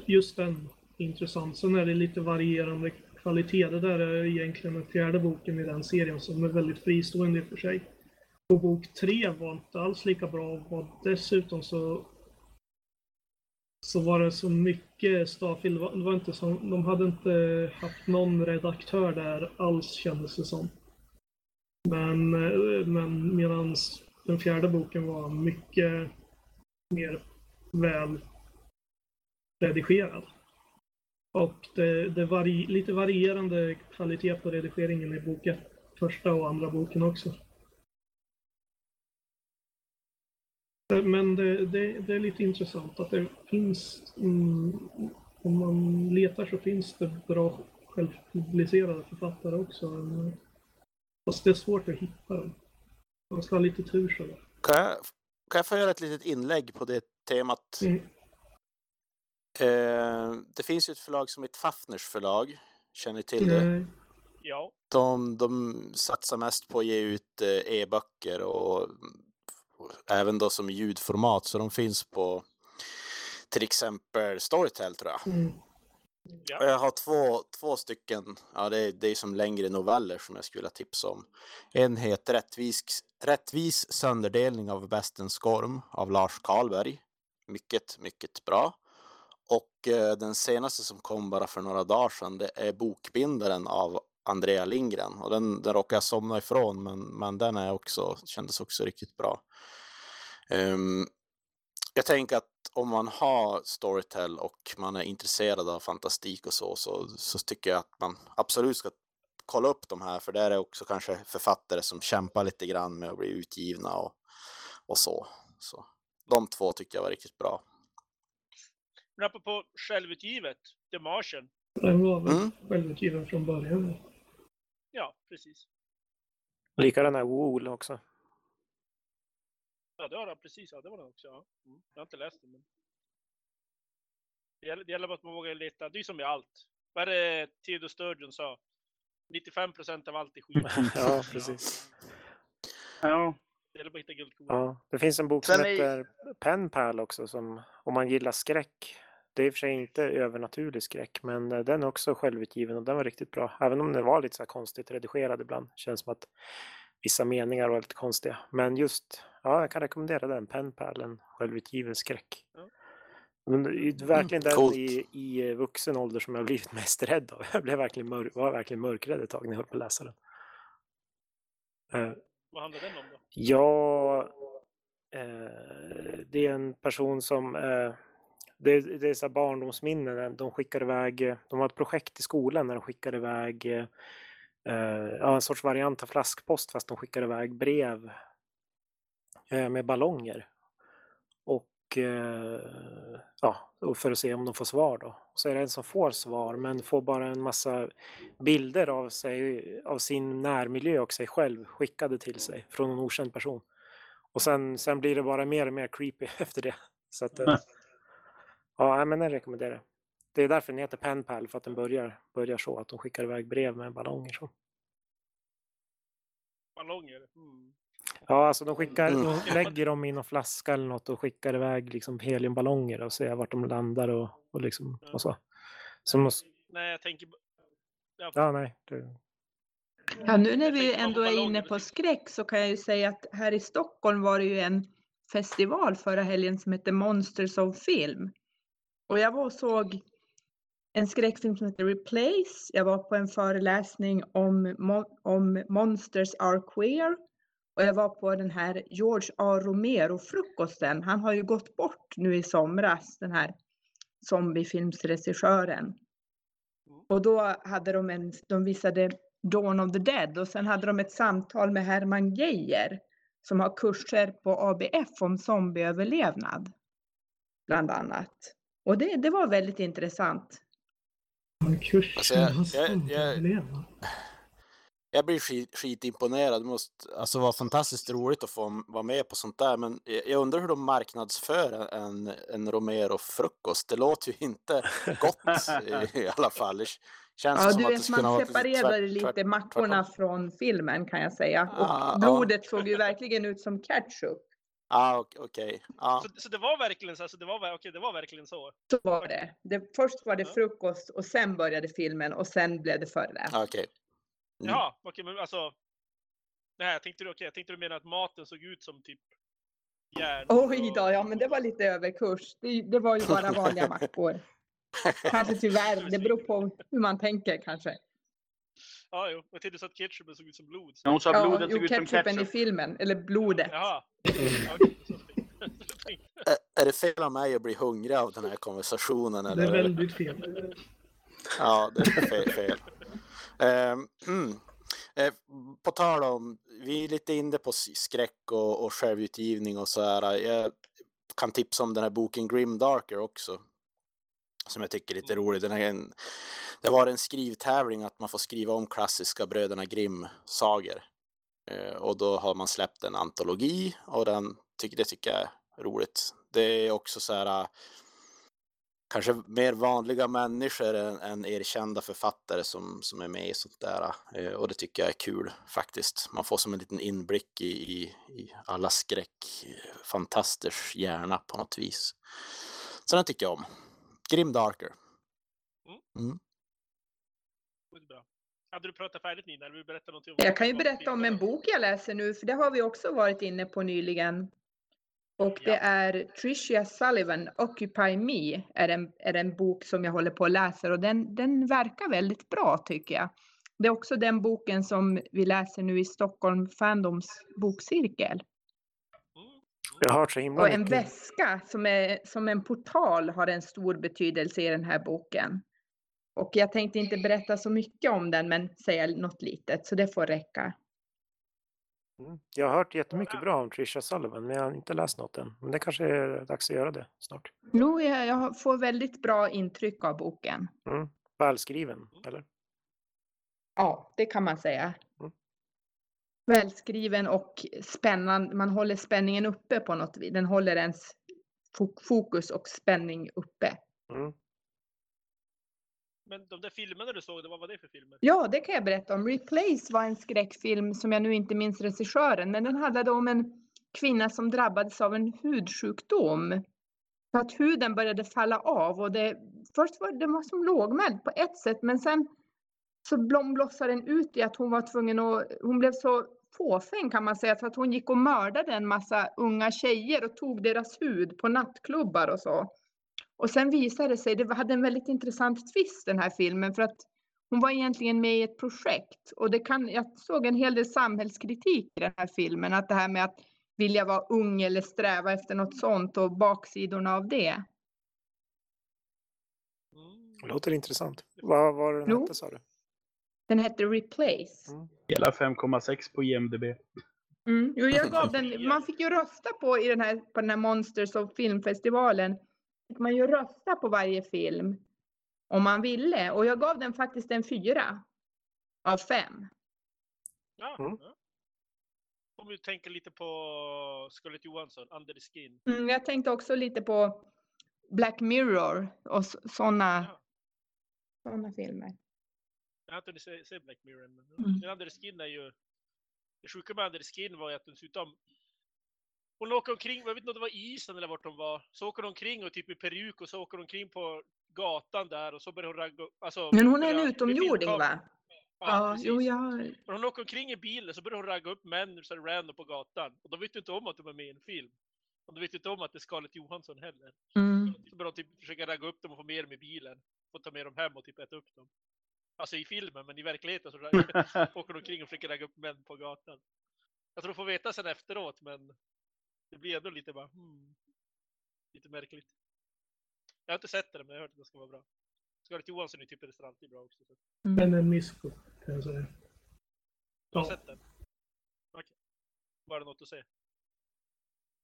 S3: Just den är intressant. Sen är det lite varierande kvalitet. Det där är egentligen den fjärde boken i den serien som är väldigt fristående i och för sig. Och bok tre var inte alls lika bra och dessutom så så var det så mycket Starfield. Det var, inte som, de hade inte haft någon redaktör där alls kändes det som. Men, men medan den fjärde boken var mycket mer väl redigerad. Och det, det var lite varierande kvalitet på redigeringen i boken. Första och andra boken också. Men det, det, det är lite intressant att det finns, mm, om man letar så finns det bra självpublicerade författare också. Fast det är svårt att hitta dem. Man ska ha lite tur sådär.
S2: Kan jag, kan jag få göra ett litet inlägg på det temat?
S3: Mm.
S2: Eh, det finns ju ett förlag som heter Fafners förlag. Känner ni till det?
S3: Nej.
S1: Ja.
S2: De, de satsar mest på att ge ut eh, e-böcker och även då som ljudformat. Så de finns på till exempel Storytel tror jag.
S3: Mm.
S1: Ja.
S2: Och jag har två, två stycken, ja det är, det är som längre noveller som jag skulle vilja tipsa om. En heter Rättvis, Rättvis sönderdelning av Besten Storm av Lars Karlberg. Mycket, mycket bra. Och eh, den senaste som kom bara för några dagar sedan, det är Bokbindaren av Andrea Lindgren. Och den, den råkar jag somna ifrån, men, men den är också, kändes också riktigt bra. Ehm, jag tänker att om man har Storytel och man är intresserad av fantastik och så, så, så tycker jag att man absolut ska kolla upp de här, för där är också kanske författare som kämpar lite grann med att bli utgivna och, och så. så. De två tycker jag var riktigt bra.
S1: Men apropå självutgivet, The Martian.
S3: Den var väl
S2: Mm.
S3: självutgiven från början.
S1: Ja, precis.
S5: Likadan är Wool också.
S1: Ja, det har han precis. Ja, det var den också. Ja. Mm. Jag har inte läst den. Men... Det, gäller, det gäller bara att man vågar leta. Det är som med allt. Vad är det Theodor Sturgeon sa? 95 procent av allt är skit.
S5: Ja, precis.
S6: Ja.
S1: Det gäller bara att hitta guldkorn.
S5: Ja, det finns en bok som
S6: Sen är-
S5: heter Pen Pal också, som om man gillar skräck. Det är i och för sig inte övernaturlig skräck, men eh, den är också självutgiven och den var riktigt bra. Även om den var lite så här konstigt redigerad ibland. Känns som att vissa meningar var lite konstiga. Men just, ja, jag kan rekommendera den. Pen Pal, en självutgiven skräck. Men det är ju verkligen den i, i eh, vuxen ålder som jag blivit mest rädd av. Jag blev verkligen mör, var verkligen mörkrädd ett tag när jag höll på att läsa den. Eh,
S1: Vad handlar den om då?
S5: Ja, eh, det är en person som... Eh, det, det är så barndomsminnen. Eh, de skickar iväg... Eh, de har ett projekt i skolan när de skickar iväg eh, eh, ja, en sorts variant av flaskpost fast de skickar iväg brev eh, med ballonger. Och eh, ja, för att se om de får svar då. Så är det en som får svar men får bara en massa bilder av, sig, av sin närmiljö och sig själv skickade till sig från en okänd person. Och sen, sen blir det bara mer och mer creepy efter det. Så att, eh, mm ja, nej, men den rekommenderar jag. Det är därför den heter Pen Pal, för att den börjar, börjar så, att de skickar iväg brev med ballonger. Så.
S1: Ballonger? Mm.
S5: Ja, alltså de skickar,
S2: Mm.
S5: de lägger dem i någon flaska eller något och skickar iväg liksom heliumballonger och ser vart de landar och, och, liksom, och så. så måste,
S1: Nej, jag tänker... b- Ja,
S5: ja, nej. Det,
S4: Ja, nu när
S1: Jag
S4: vi ändå är inne på skräck så kan jag ju säga att här i Stockholm var det ju en festival förra helgen som hette Monsters of Film. Och jag var och såg en skräckfilm som heter Replace. Jag var på en föreläsning om, om Monsters Are Queer. Och jag var på den här George A. Romero-frukosten. Han har ju gått bort nu i somras, den här zombiefilmsregissören. Och då hade de en, de visade Dawn of the Dead och sen hade de ett samtal med Herman Geijer som har kurser på ABF om zombieöverlevnad. Bland annat. Och det, det var väldigt intressant.
S2: Alltså, jag- jag- jag-. Jag blir skit, skitimponerad. Det måste alltså vara fantastiskt roligt att få vara med på sånt där. Men jag undrar hur de marknadsför en, en Romero-frukost. Det låter ju inte gott i, i alla fall. Det känns
S4: Ja,
S2: som
S4: du
S2: att
S4: vet, man separerade
S2: tvärt-
S4: lite
S2: tvärt-
S4: mackorna
S2: tvärtom.
S4: från filmen kan jag säga.
S2: Ah.
S4: Och blodet såg ju verkligen ut som ketchup.
S2: Ja, ok- okej. Ja.
S1: Så, så det var verkligen så? Alltså, det, var, ver- okej, det var verkligen så?
S4: Så var det. det. Först var det frukost och sen började filmen och sen blev det föreläsning.
S2: ja, okej. Mm.
S1: Ja, okej, men alltså... Nej, jag tänkte, okej, jag tänkte du menar att maten såg ut som typ järn.
S4: Oj då, ja men det var lite överkurs. Det, det var ju bara vanliga mackor. Kanske tyvärr, det beror på hur man tänker kanske.
S1: Ja, jo. Jag tänkte så att ketchupen såg ut som blod.
S6: När hon sa
S4: Ja,
S6: blodet
S4: jo,
S6: såg ut som
S4: ketchupen i
S6: ketchup.
S4: filmen, eller blodet.
S1: Jaha. Ja, jag.
S2: Ä- Är det fel av mig att bli hungrig av den här konversationen?
S3: Det
S2: Eller?
S3: är väldigt fel.
S2: Ja, det är fel. fel. Ehm, mm. Eh, på tal om, vi är lite inne på skräck och, och självutgivning och så här. Jag kan tipsa om den här boken Grim Darker också. Som jag tycker är lite rolig. Den är en, det var en skrivtävling att man får skriva om klassiska bröderna Grimm-sagor. Eh, och då har man släppt en antologi och den, tycker, det tycker jag är roligt. Det är också så här äh, kanske mer vanliga människor än, än erkända författare som, som är med i sånt där. Eh, och det tycker jag är kul faktiskt. Man får som en liten inblick i, i, i alla skräckfantasters hjärna på något vis. Så den tycker jag om. Grim Darker.
S1: Det är bra. Hade du pratat färdigt Nina? Eller vill du berätta någonting om
S4: Jag kan ju berätta om en bok jag läser nu, för det har vi också varit inne på nyligen. Och det är Tricia Sullivan, Occupy Me, är en, är en bok som jag håller på och läser och den, den verkar väldigt bra tycker jag. Det är också den boken som vi läser nu i Stockholm Fandoms bokcirkel.
S5: Jag har hört så himla
S4: Och en
S5: mycket.
S4: väska som, är, som en portal har en stor betydelse i den här boken. Och jag tänkte inte berätta så mycket om den, men säga något litet, så det får räcka.
S5: Mm. Jag har hört jättemycket bra om Trisha Sullivan, men jag har inte läst något än. Men det kanske är dags att göra det snart.
S4: Jo, jag, jag får väldigt bra intryck av boken.
S5: Mm. Välskriven, eller?
S4: Ja, det kan man säga.
S5: Mm.
S4: Välskriven och spännande. Man håller spänningen uppe på något vis. Den håller ens fo- fokus och spänning uppe.
S5: Mm.
S1: Men de där filmerna du såg, vad var det för filmer?
S4: Ja, det kan jag berätta om. Replace var en skräckfilm som jag nu inte minns regissören, men den handlade om en kvinna som drabbades av en hudsjukdom. Så att huden började falla av och det, först var det var som lågmäld på ett sätt, men sen så blossade den ut i att hon var tvungen att, hon blev så fåfäng kan man säga, för att hon gick och mördade en massa unga tjejer och tog deras hud på nattklubbar och så. Och sen visade det sig, det hade en väldigt intressant twist den här filmen, för att hon var egentligen med i ett projekt och det kan, jag såg en hel del samhällskritik i den här filmen, att det här med att vilja vara ung eller sträva efter något sånt och baksidorna av det.
S1: Mm.
S5: Det låter intressant. Vad var den
S4: Jo.
S5: hette sa du?
S4: Den hette Replace.
S5: Mm.
S6: Hela 5,6 på IMDB.
S4: Mm. Jo, jag gav den, man fick ju rösta på, i den här, på den här Monsters of Filmfestivalen. Fick man ju rösta på varje film om man ville. Och jag gav den faktiskt en fyra av fem.
S1: Ja,
S5: Mm.
S1: Om vi tänker lite på Scarlett Johansson, Under the Skin.
S4: Mm, jag tänkte också lite på Black Mirror och sådana
S1: Ja.
S4: såna filmer.
S1: Jag har inte hunnit se, se Black Mirror. Men
S4: Mm.
S1: the Skin är ju... Det sjuka med the Skin var ju att dessutom... Hon åker omkring, jag vet inte om det var i Island eller vart hon var. Så åker hon omkring och typ i peruk och så åker hon omkring på gatan där och så börjar hon ragga alltså,
S4: Men hon är en utomjording va?
S1: Ja,
S4: Ja, jag...
S1: Hon åker omkring i bilen så börjar hon ragga upp män så random på gatan. Och de vet inte om att de är med i en film. Och de vet inte om att det är Scarlett Johansson heller.
S4: Mm.
S1: Så börjar de typ försöka ragga upp dem och få med dem i bilen. Få ta med dem hem och typ äta upp dem. Alltså i filmen, men i verkligheten så åker de omkring och försöker ragga upp män på gatan. Jag tror de får veta sen efteråt, men det blir ändå lite bara hmm, Lite märkligt. Jag har inte sett den, men jag har hört att den ska vara bra. Scarlett Johansson är typ restaurang bra också. Så.
S3: Men en misko, kan jag säga.
S1: Du har
S3: Ja.
S1: sett den? Okej. Var det något att se?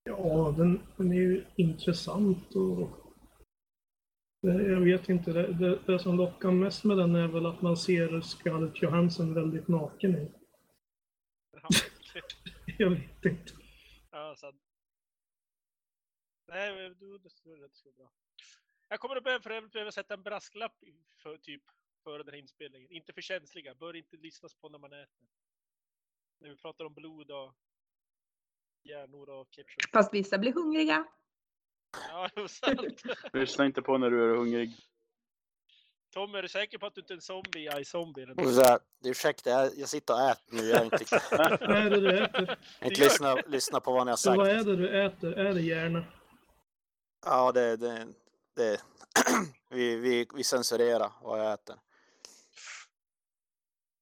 S3: Ja, den, den är ju intressant och... Jag vet inte, det, det, det som lockar mest med den är väl att man ser Scarlett Johansson väldigt naken i. Jag vet inte.
S1: Ja. Nej, du, det skulle det skulle vara bra. Jag kommer att behöva, behöver sätta en brasklapp för, typ före den här inspelningen. Inte för känsliga, bör inte lyssnas på när man äter. När vi pratar om blod och hjärnor och ketchup.
S4: Fast vissa blir hungriga.
S1: Ja, det är sant.
S6: Lyssna inte på när du är hungrig.
S1: Tom, är du säker på att du inte är en zombie i iZombie? eller?
S2: Och så här, ursäkta, jag, jag sitter och äter nu. Jag inte, jag
S3: Vad är det du äter?
S2: inte lyssnat, lyssnat på vad ni har
S3: Så vad
S2: sagt.
S3: är det du äter? Är det hjärna?
S2: Ja, det... det, det vi, vi, vi censurerar vad jag äter.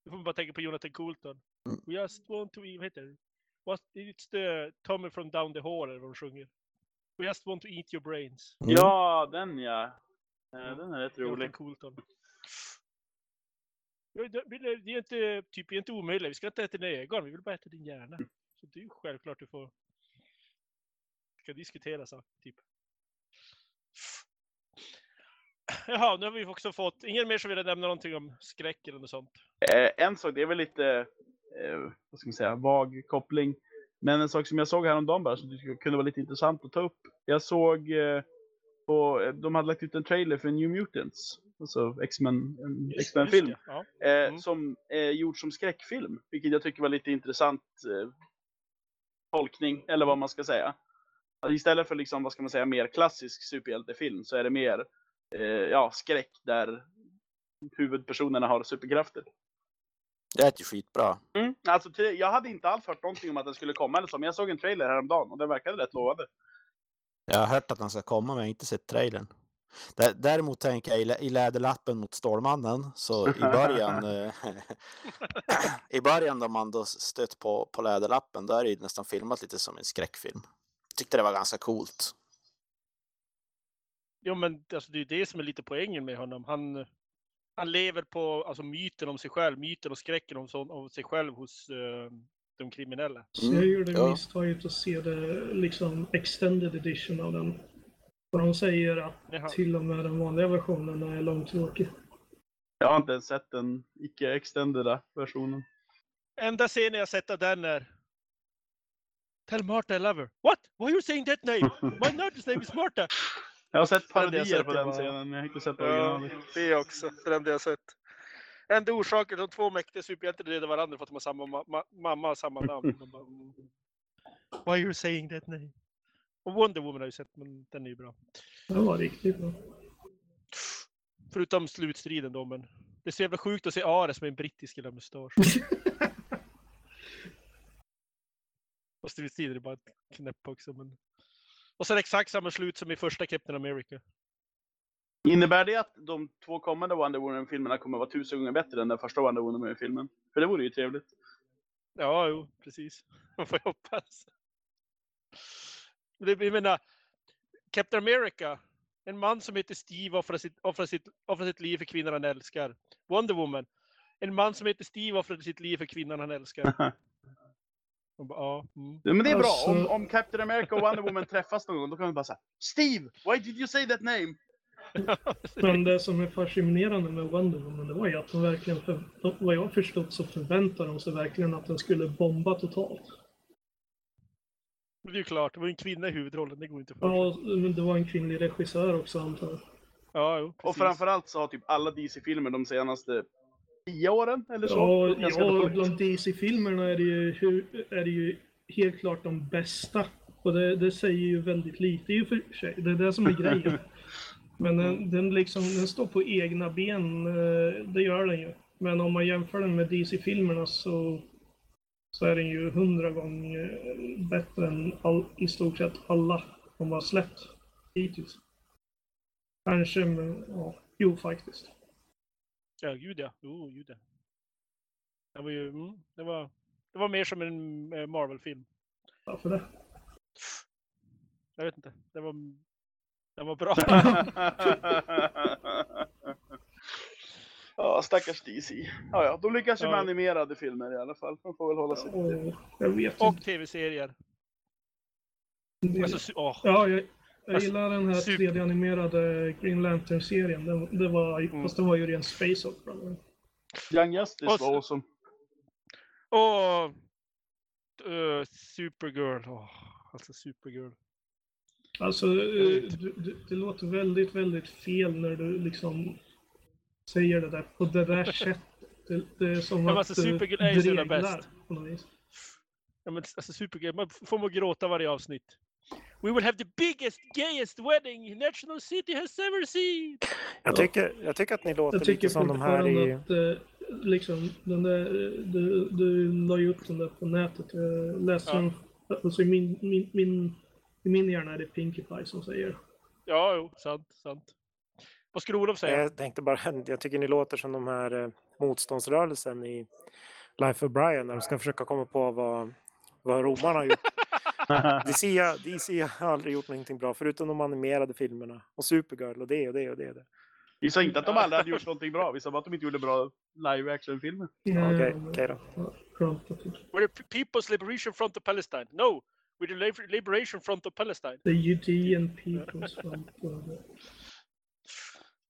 S1: Då får man bara tänka på Jonathan Coulton.
S2: Mm.
S1: We just want to vad heter det? What, it's the Tommy from down the hall eller vad de sjunger. We just want to eat your brains.
S2: Mm.
S6: Ja, den ja. Eh, Den är rätt rolig.
S1: Ja, det, är inte, typ, är inte omöjligt. Vi ska inte äta dina ögon, vi vill bara äta din hjärna. Så det är ju självklart du får ska diskutera saker, typ. Jaha, nu har vi också fått, ingen mer som vill nämna någonting om skräck eller något sånt.
S6: Eh, en sak, det är väl lite, eh, vad ska man säga, vag koppling. Men en sak som jag såg häromdagen bara som kunde vara lite intressant att ta upp. Jag såg eh, på, eh, de hade lagt ut en trailer för New Mutants. Alltså X-Men, X-Men-film.
S1: Ja.
S6: Eh,
S1: Mm.
S6: Som är gjord som skräckfilm. Vilket jag tycker var lite intressant eh, tolkning, eller vad man ska säga. Att Istället för liksom, vad ska man säga, mer klassisk superhjältefilm så är det mer eh, ja, skräck där huvudpersonerna har superkrafter.
S2: Det är ju skitbra.
S6: Mm. Alltså, jag hade inte alls hört någonting om att den skulle komma eller så, men jag såg en trailer häromdagen och den verkade rätt lovande.
S2: Jag har hört att han ska komma men jag har inte sett trailern. Dä- Däremot tänker jag i Läderlappen mot Stålmannen så i början eh, i början då man då stött på, på Läderlappen då är det ju nästan filmat lite som en skräckfilm. Tyckte det var ganska coolt.
S1: Jo, men alltså, det är ju det som är lite poängen med honom. Han, han lever på alltså, myten om sig själv, myten och skräcken om, så- om sig själv hos eh, de kriminella.
S2: Mm,
S3: jag gjorde
S2: ja.
S3: misstaget att se det liksom extended edition av den. Och de säger att
S1: Jaha.
S3: till och med den vanliga versionen är långtråkig.
S6: Jag har inte ens sett den icke-extendeda versionen.
S1: Enda scenen jag sett av den är Tell Martha I love her. What? Why are you saying that name? My nurse's name is Martha.
S6: Jag har sett parodier
S1: sett,
S6: på den scenen, men jag har inte sett
S1: Ja,
S6: originalet.
S1: det också. Det är det enda jag sett. Enda orsaken de två mäktiga superhjältar dödar varandra för att de har samma ma- ma- mamma och samma namn. Mm. Why are you saying that name? Och Wonder Woman har jag sett, men den är ju bra.
S3: Den var riktigt bra.
S1: Förutom slutstriden då, men det är så jävla sjukt att se Ares med en brittisk jävla mustasch. Och slutstriden är bara ett knäpp också. Men... Och det exakt samma slut som i första Captain America.
S6: Innebär det att de två kommande Wonder Woman-filmerna kommer vara tusen gånger bättre än den första Wonder Woman-filmen? För det vore ju trevligt.
S1: Ja, jo, precis. Man får hoppas. Jag menar, Captain America, en man som heter Steve offrar sitt, offrar, sitt, offrar sitt liv för kvinnan han älskar. Wonder Woman, en man som heter Steve offrade sitt liv för kvinnan han älskar. Bara, ja, mm.
S6: Men det är bra.
S3: Alltså-
S6: Om, om Captain America och Wonder Woman träffas någon gång, då kan man bara säga Steve, why did you say that name?
S3: Men det som är fascinerande med Wonder Woman, det var ju att de verkligen, för, vad jag förstått så förväntade de sig verkligen att den skulle bomba totalt.
S1: Det är ju klart, det var en kvinna i huvudrollen, det går inte för.
S3: Ja, men det var en kvinnlig regissör också antar jag.
S1: Ja, jo,
S6: Och framförallt så har typ alla DC-filmer de senaste tio åren eller så.
S3: Ja, ja bland DC-filmerna är, det ju, är det ju helt klart de bästa. Och det, det säger ju väldigt lite i och för sig. Det är det som är grejen. Men den, den, liksom, den står på egna ben, eh, det gör den ju. Men om man jämför den med DC-filmerna så, så är den ju hundra gånger bättre än all, i stort sett alla de har släppt hittills. Kanske, men ja, jo faktiskt.
S1: Ja, gud ja. Jo, gud ja. Det var ju, mm, det var, det var mer som en eh, Marvel-film.
S3: Varför det?
S1: Jag vet inte. Det var, den var bra.
S6: ja, stackars DC. Ja, ja, de lyckas ju med
S1: Ja.
S6: animerade filmer i alla fall. De får väl hålla sig till det.
S3: Och
S1: tv-serier.
S3: Det-
S1: Alltså, åh.
S3: Ja, jag, jag gillar den här
S1: super-
S3: 3D-animerade Green Lantern-serien. Det, det var,
S1: Mm.
S3: Fast det var ju ren space opera.
S6: Young Justice
S1: Och
S6: var awesome.
S1: Och eh, Supergirl. Åh, alltså Supergirl.
S3: Alltså, eh, du, du, det låter väldigt, väldigt fel när du liksom säger det där på det där sättet. Det, det är som
S1: men
S3: att
S1: alltså,
S3: du
S1: Supergirl är ju bäst.
S3: på något vis.
S1: Ja, men, alltså Supergirl, man får man gråta varje avsnitt. We will have the biggest, gayest wedding National City has ever seen!
S5: Jag tycker, jag tycker att ni låter lite som de här i...
S3: att eh, liksom, den där, eh, du, du la ju upp den där på nätet. Jag läste
S1: Ja.
S3: den, alltså i min, min, min, i min hjärna är det Pinkie Pie som säger
S1: Ja, jo, sant, sant. Vad skulle Olof säga?
S5: Jag tänkte bara, jag tycker ni låter som de här eh, motståndsrörelsen i Life of Brian när de ska försöka komma på vad, vad romarna har gjort. DC, DC har aldrig gjort någonting bra förutom de animerade filmerna och Supergirl och det och det och det. Och det.
S6: Vi sa inte att de aldrig hade gjort någonting bra. Vi sa bara att de inte gjorde bra live action-filmer.
S3: Ja,
S5: Okej, då.
S3: ja,
S1: We're the People's Liberation Front of Palestine. No! We're the Liber- Liberation Front of Palestine.
S3: The Judean People's Front.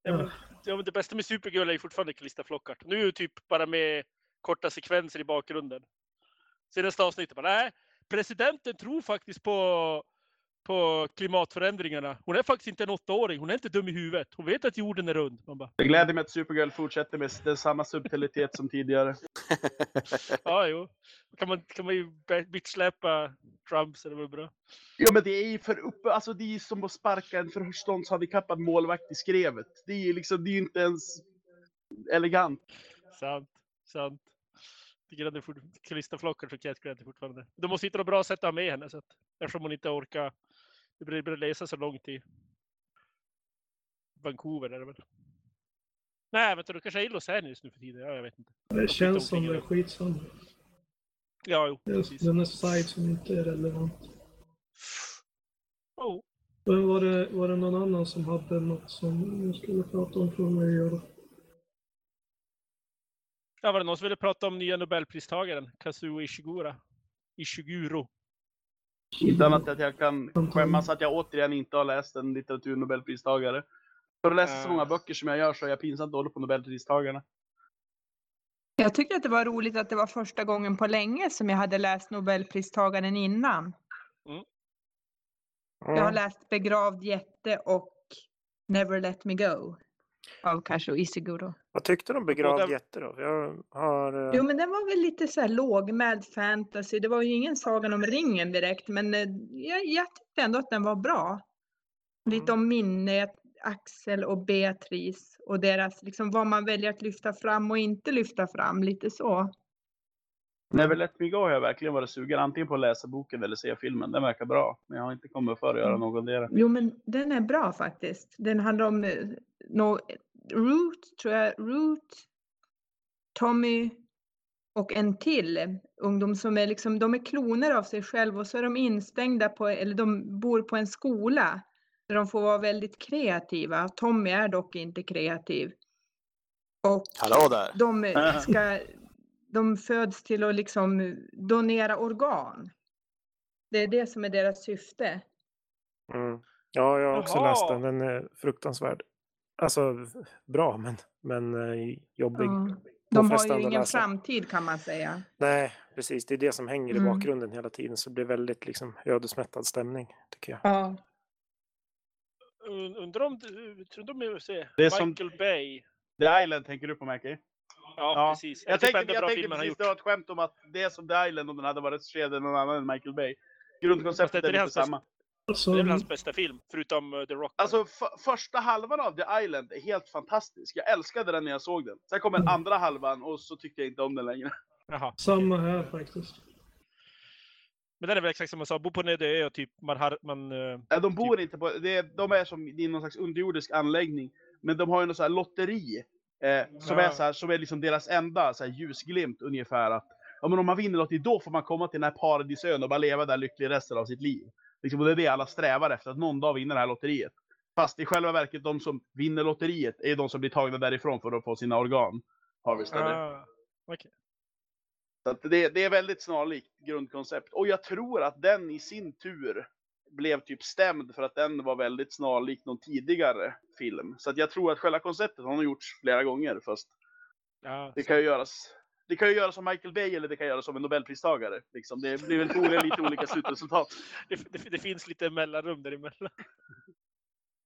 S1: Ja, men, ja, men det bästa med Supergirl är fortfarande Calista Flockhart. Nu är det typ bara med korta sekvenser i bakgrunden. Senaste avsnittet bara, nej, presidenten tror faktiskt på, på klimatförändringarna. Hon är faktiskt inte en åttaåring, hon är inte dum i huvudet. Hon vet att jorden är rund. Man bara,
S6: Det gläder mig att Supergirl fortsätter med samma subtilitet som tidigare.
S1: ja, jo. Kan man, kan man ju bitchsläpa Trump så det var bra.
S6: Ja men det är ju för uppe, alltså det är som att sparka en förståndshandikappad målvakt i skrevet. Det är ju liksom, det är inte ens elegant.
S1: Sant, sant. Tycker att det Calista för Cat Grant fortfarande. De måste hitta något bra sätt att ha med henne så att, eftersom hon inte orkar. Det blir, läsa så långt i Vancouver är det väl. Nej, vänta, då kanske är i Los Angeles nu för tiden. Ja, jag vet inte.
S3: Det känns som det är skitsamma.
S1: Ja, jo, precis.
S3: Den är side som inte är relevant.
S1: Oh.
S3: Men Var det, var det någon annan som hade något som jag skulle prata om från mig? Göra?
S1: Ja, var det någon som ville prata om nya Nobelpristagaren? Kazuo Ishiguro. Ishiguro.
S6: Utan att jag kan skämmas att jag återigen inte har läst en litteraturnobelpristagare. För att läsa så
S1: Ah.
S6: många böcker som jag gör så är jag pinsamt dålig på nobelpristagarna.
S4: Jag tycker att det var roligt att det var första gången på länge som jag hade läst Nobelpristagaren innan. Jag har
S5: Mm.
S4: läst Begravd jätte och Never Let Me Go av Kazuo Ishiguro.
S5: Vad tyckte du om Begravd
S1: Båda-
S5: jätte då? Jag har... eh,
S4: Jo, men den var väl lite så här lågmäld fantasy. Det var ju ingen Sagan om ringen direkt, men eh, jag, jag tyckte ändå att den var bra. Lite om minnet, Axel och Beatrice och deras, liksom vad man väljer att lyfta fram och inte lyfta fram, lite så.
S6: Never Let Me Go har jag verkligen varit sugen antingen på att läsa boken eller se filmen. Den verkar bra. Men jag har inte kommit för att göra någon där.
S4: Jo, men den är bra faktiskt. Den handlar om eh, no, Root, tror jag, Root, Tommy och en till ungdom som är liksom, de är kloner av sig själv och så är de instängda på, eller de bor på en skola där de får vara väldigt kreativa. Tommy är dock inte kreativ. Och
S2: Hallå där!
S4: de ska, de föds till att liksom donera organ. Det är det som är deras syfte.
S5: Mm. Ja, jag har också
S1: Jaha.
S5: läst den. Den är fruktansvärd. Alltså bra, men, men eh, jobbig.
S4: Ja.
S5: De
S4: har ju ingen framtid kan man säga.
S5: Nej, precis. Det är det som hänger i
S4: Mm.
S5: bakgrunden hela tiden. Så det blir väldigt liksom, ödesmättad stämning, tycker jag.
S4: Ja.
S1: Und- Undrar om, du- är,
S6: Det är som-
S1: Michael Bay.
S6: The Island tänker du på Mackie?
S1: Ja,
S6: Ja.
S1: precis.
S6: Jag
S1: typ
S6: jag
S1: bra
S6: tänkte
S1: filmen han
S6: precis,
S1: gjort.
S6: det var ett skämt om att det är som The Island om den hade varit regisserad av någon annan än Michael Bay. Grundkonceptet
S1: det är
S6: är lite samma.
S3: Alltså,
S1: Det är väl hans bästa film, förutom uh, The Rock.
S6: Alltså första halvan av The Island är helt fantastisk. Jag älskade den när jag såg den. Sen kom den andra halvan och så tyckte jag inte om den längre.
S1: Jaha.
S3: samma här faktiskt.
S1: Men den är väl exakt som man sa, bo på en öde ö och typ man har, man... eh,
S6: Nej, de bor inte på, det är, de är som i någon slags underjordisk anläggning. Men de har ju något så här lotteri. Eh, som är så här, som är liksom deras enda så här, ljusglimt ungefär. Att, ja men om man vinner lotteri då får man komma till den här paradisön och bara leva där lycklig resten av sitt liv. Liksom, och det är det alla strävar efter, att någon dag vinna det här lotteriet. Fast i själva verket, de som vinner lotteriet är de som blir tagna därifrån för att få sina organ harvestade.
S1: ah, okej.
S6: Så det, det är väldigt snarlikt grundkoncept. Och jag tror att den i sin tur blev typ stämd för att den var väldigt snarlik någon tidigare film. Så att jag tror att själva konceptet har nog gjorts flera gånger. Fast
S1: Ja,
S6: det kan ju göras. Det kan ju göras som Michael Bay eller det kan göras som en nobelpristagare. Liksom. Det blir väl troligen lite olika slutresultat.
S1: det, det, det finns lite mellanrum däremellan.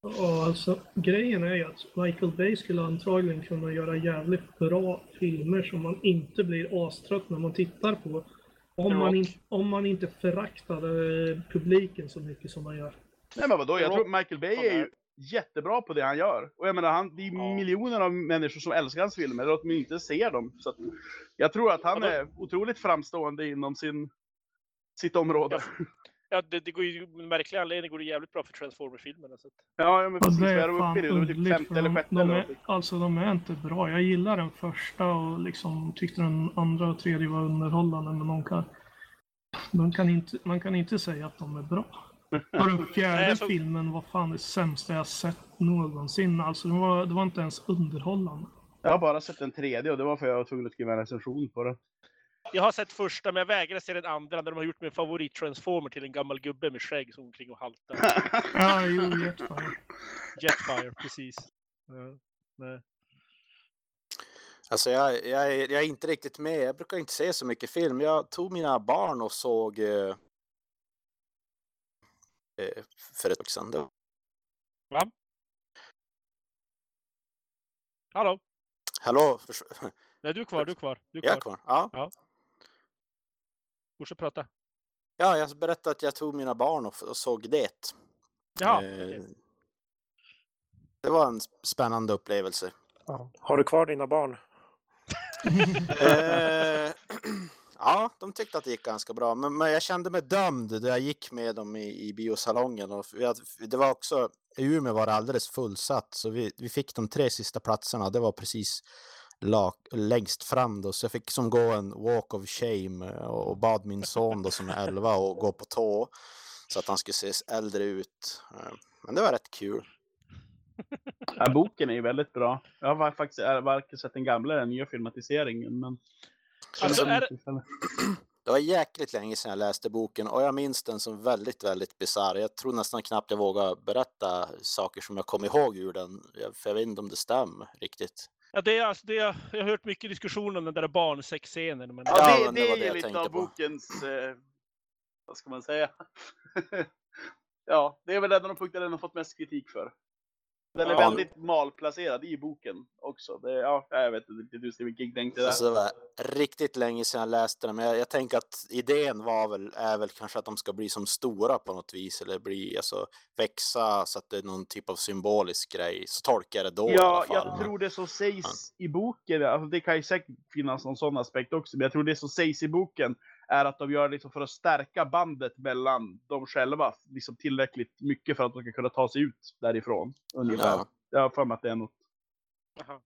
S3: Ja, alltså grejen är ju att Michael Bay skulle antagligen kunna göra jävligt bra filmer som man inte blir astrött när man tittar på. Om man, in, om man inte föraktade publiken så mycket som man gör.
S6: Nej men vadå, jag tror Michael Bay är ju jättebra på det han gör. Och jag menar, han, det är
S1: Ja.
S6: miljoner av människor som älskar hans filmer, eller åtminstone inte ser dem. Så att jag tror att han är otroligt framstående inom sin, sitt område.
S1: Ja, det, det går ju med märklig anledning går det jävligt bra för Transformer-filmerna. Så.
S6: Ja, ja, men precis.
S3: det är
S6: är
S3: fan
S6: uppe i. Det var typ femte eller
S3: de,
S6: sjätte
S3: de är. Alltså de är inte bra. Jag gillar den första och liksom tyckte den andra och tredje var underhållande men de kan, de kan inte, man kan inte säga att de är bra. Och den fjärde
S1: Nej, såg-
S3: filmen var fan det sämsta jag sett någonsin. Alltså det var, det var inte ens underhållande.
S6: Jag har bara sett den tredje och det var för att jag var tvungen att skriva en recension på det.
S1: Jag har sett första, men jag vägrar se den andra där de har gjort min favorit-transformer till en gammal gubbe med skägg som går omkring och haltar.
S3: Ja, jo, Jetfire.
S1: Jetfire, precis. Ja, nej.
S2: Alltså jag, jag, är- jag är inte riktigt med. Jag brukar inte se så mycket film. Jag tog mina barn och såg eh, eh, för ett tag sedan. Det-
S1: Hallå?
S2: Hallå?
S1: Nej, du är kvar, du är kvar. Du är
S2: Jag är
S1: kvar.
S2: kvar? Ja.
S1: Fortsätt prata.
S2: ja, jag berättade att jag tog mina barn och, och såg det.
S1: Jaha,
S2: Eh. Det var en spännande upplevelse.
S5: Ja. Har du kvar dina barn?
S2: Eh, ja, de tyckte att det gick ganska bra. Men, men jag kände mig dömd när jag gick med dem i, i biosalongen. Och vi hade, det var också, I Umeå var det alldeles fullsatt, så vi, vi fick de tre sista platserna. Det var precis längst fram då, så jag fick som gå en walk of shame eh, och, bad min son då som är 11 och gå på tå så att han skulle se äldre ut. Eh, Men det var rätt kul.
S6: Ja, boken är ju väldigt bra. Jag har faktiskt jag har varken sett den gamla eller den nya filmatiseringen. Men...
S1: Alltså, är-
S2: Det var jäkligt länge sedan jag läste boken och jag minns den som väldigt, väldigt bisarr. Jag tror nästan knappt jag vågar berätta saker som jag kom ihåg ur den, Jag- för jag vet inte om det stämmer riktigt.
S1: Ja, det är, alltså, det är, jag har hört mycket diskussion om den där barnsexscenen. Men...
S6: Ja,
S2: Ja,
S6: det,
S2: men det
S6: det
S2: var
S6: är
S2: det
S6: ju
S2: jag
S6: lite av
S2: på.
S6: bokens... Eh, vad ska man säga? ja, det är väl den de punkter den har fått mest kritik för. Den är
S2: Ja.
S6: väldigt malplacerad i boken också. Det, ja, jag vet inte riktigt hur Stephen King tänkte där.
S2: Alltså, det var riktigt länge sedan jag läste den, men jag, jag tänker att idén var väl, är väl kanske att de ska bli som stora på något vis, eller bli, alltså växa så att det är någon typ av symbolisk grej. Så tolkar jag det då
S6: Ja, jag tror det som sägs i boken, alltså det kan ju säkert finnas någon sån aspekt också, men jag tror det som sägs i boken är att de gör det liksom för att stärka bandet mellan dem själva liksom tillräckligt mycket för att de ska kunna ta sig ut därifrån. Ungefär.
S2: Ja.
S6: Jag har för mig att det är något.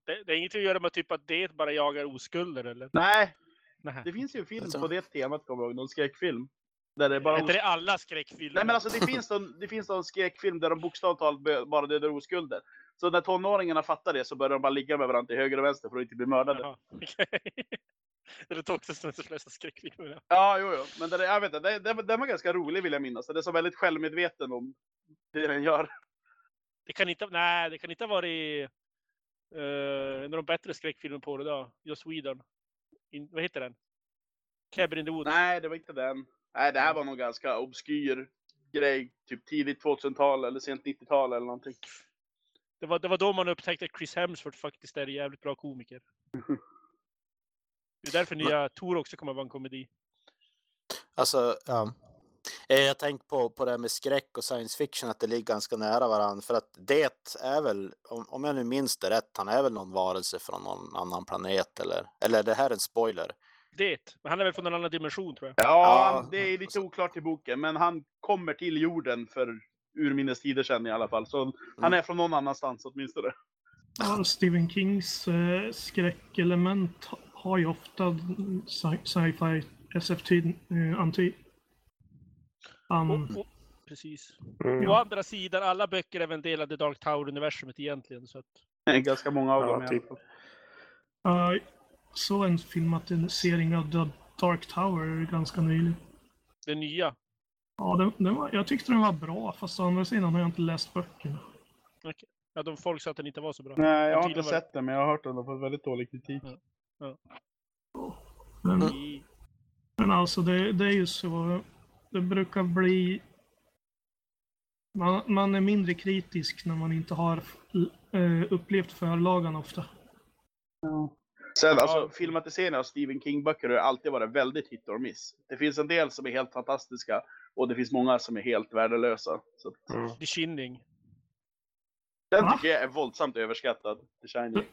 S1: Det, det är inget att göra med typ att det bara jagar oskulder eller?
S6: Nej,
S1: Nej.
S6: det finns ju en film
S2: Alltså.
S6: på det temat, kommer jag ihåg, någon skräckfilm. Där det bara
S1: Är inte det alla skräckfilmer?
S6: Nej men alltså det finns, någon, det finns någon skräckfilm där de bokstavligt talat bara dödar oskulder. Så när tonåringarna fattar det så börjar de bara ligga med varandra till höger och vänster för att inte bli mördade.
S1: Jaha, okej. Det är också som de flesta skräckfilmer. ja.
S6: Jo, jo. Men det, jag vet inte, det, det, den var ganska rolig vill jag minnas. Den är så väldigt självmedveten om det den gör.
S1: Det kan inte, nej, det kan inte ha varit uh, en av de bättre skräckfilmerna på det då. Joss Sweden. In, vad heter den? Cabin in the Woods.
S6: Nej, det var inte den. Nej, det här var nog ganska obskyr grej. Typ tidigt 2000-tal eller sent 90-tal eller någonting.
S1: Det, var, det var då man upptäckte att Chris Hemsworth faktiskt är en jävligt bra komiker. Det är därför nya Tor också kommer att vara en komedi.
S2: Alltså, ja. Eh, Jag tänker på, på det här med skräck och science fiction, att det ligger ganska nära varandra. För att det är väl, om, om jag nu minns det rätt, han är väl någon varelse från någon annan planet eller? Eller är det här en spoiler?
S1: Det. Men han är väl från en annan dimension tror jag.
S6: Ja,
S2: Ja.
S6: det är lite oklart i boken. Men han kommer till jorden för urminnes tider sedan i alla fall. Så han är från någon annanstans åtminstone.
S3: Ja, Stephen Kings eh, skräckelement har ju ofta sci- sci-fi SF-anti. Um,
S1: precis.
S5: Mm.
S1: Å andra sidan, alla böcker är väl en del av The Dark Tower-universumet egentligen. Så att,
S6: ganska många av
S5: Ja,
S6: dem alla
S5: typ.
S6: fall.
S3: uh, så en filmatisering av The Dark Tower ganska nyligen.
S1: det nya.
S3: Ja, den, den var, jag tyckte den var bra, fast å andra sidan har jag inte läst böckerna.
S1: Ja, de folk sa att den inte var så bra.
S6: Nej, jag har inte sett den, men jag har hört den och fått väldigt dålig kritik.
S3: Men, men alltså, det, det är ju så. Det brukar bli... Man, man är mindre kritisk när man inte har eh, upplevt förlagan ofta.
S6: Sen, alltså,
S1: Ja.
S6: filmatiseringar av Stephen King-böcker har alltid varit väldigt hit or miss. Det finns en del som är helt fantastiska och det finns många som är helt värdelösa. Så
S5: Mm.
S1: The Shining.
S6: den tycker jag är våldsamt överskattad, The Shining.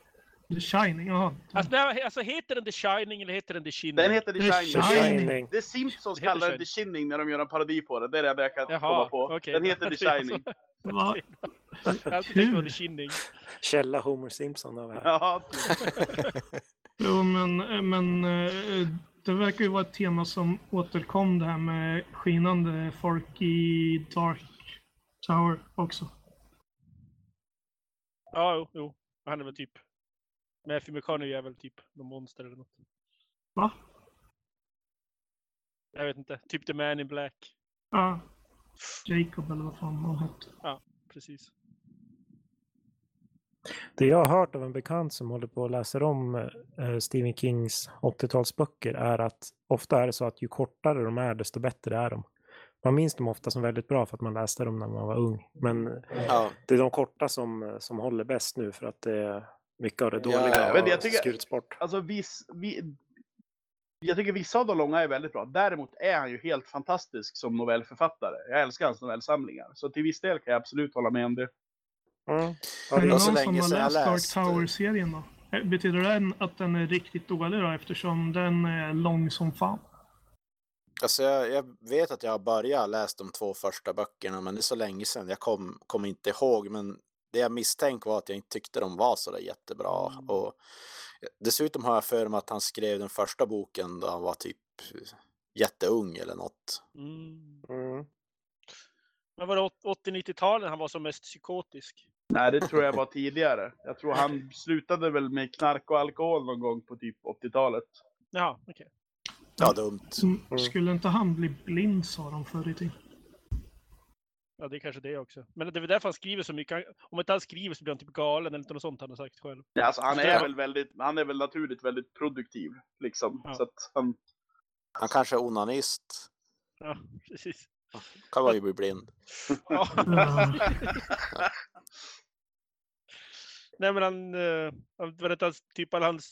S3: The The Shining, jaha.
S1: Alltså, nej, alltså heter den The Shining eller heter den The Shining?
S6: Den heter The
S3: The
S6: Shining.
S3: Shining.
S5: Shining.
S6: Det är Simpsons
S1: Heter
S6: kallar den The
S1: Shining.
S6: När de gör en parodi på den. Det är det jag kan komma
S1: Jaha,
S6: på.
S1: okej.
S6: Den heter The Shining.
S3: Va?
S1: The Shining.
S5: Källa Homer Simpson av det här.
S6: Ja.
S3: Jo, men, men eh, det verkar ju vara ett tema som återkom det här med skinande folk i Dark Tower också.
S1: Ja, jo, jo. Han är väl typ... Matthew McConaughey är väl typ någon monster eller något.
S3: Va?
S1: Jag vet inte. Typ The Man in Black.
S3: Ja. Jacob eller vad fan han hette.
S1: Precis.
S5: Det jag har hört av en bekant som håller på att läsa om eh, Stephen Kings 80-talsböcker är att ofta är det så att ju kortare de är desto bättre är de. Man minns dem ofta som väldigt bra för att man läste dem när man var ung. Men
S2: Ja,
S5: det är de korta som, som håller bäst nu för att det är mycket av det
S2: Ja,
S5: dåliga har
S6: jag tycker-
S5: skurits bort.
S6: Alltså viss, vi, jag tycker vissa av de långa är väldigt bra. Däremot är han ju helt fantastisk som novellförfattare. Jag älskar hans novellsamlingar. Så till viss del kan jag absolut hålla med om det.
S5: Mm.
S3: Är det någon
S2: så
S3: som har läst Dark
S2: läste.
S3: Tower-serien då? Eh, Betyder det att den är riktigt dålig då eftersom den är lång som fan?
S2: alltså jag, jag vet att jag har börjat läsa de två första böckerna, men det är så länge sedan. Jag kommer kom inte ihåg, men det jag misstänkte var att jag inte tyckte de var så där jättebra.
S6: Mm.
S2: Och dessutom har jag för mig att han skrev den första boken då han var typ jätteung eller något.
S1: Mm.
S5: Mm.
S1: Men var det 80-90-talen han var som mest psykotisk?
S6: Nej, det tror jag var tidigare. Jag tror han slutade väl med knark och alkohol någon gång på typ 80-talet.
S1: Jaha, okej.
S2: Ja, dumt.
S3: Mm,
S5: Mm.
S3: Skulle inte han bli blind sa de förr i tiden.
S1: Ja, det är kanske det också. Men det är väl därför han skriver så mycket. Om inte han skriver så blir han typ galen eller något sånt han har sagt själv.
S6: Ja, alltså, han är väl väldigt, han är väl naturligt väldigt produktiv. Liksom.
S1: Ja.
S6: Så att han,
S2: Han kanske är onanist.
S1: Ja, precis.
S2: Kan vara ju bli blind.
S1: Ja. Nej, men han... Det inte hans, typ alla hans,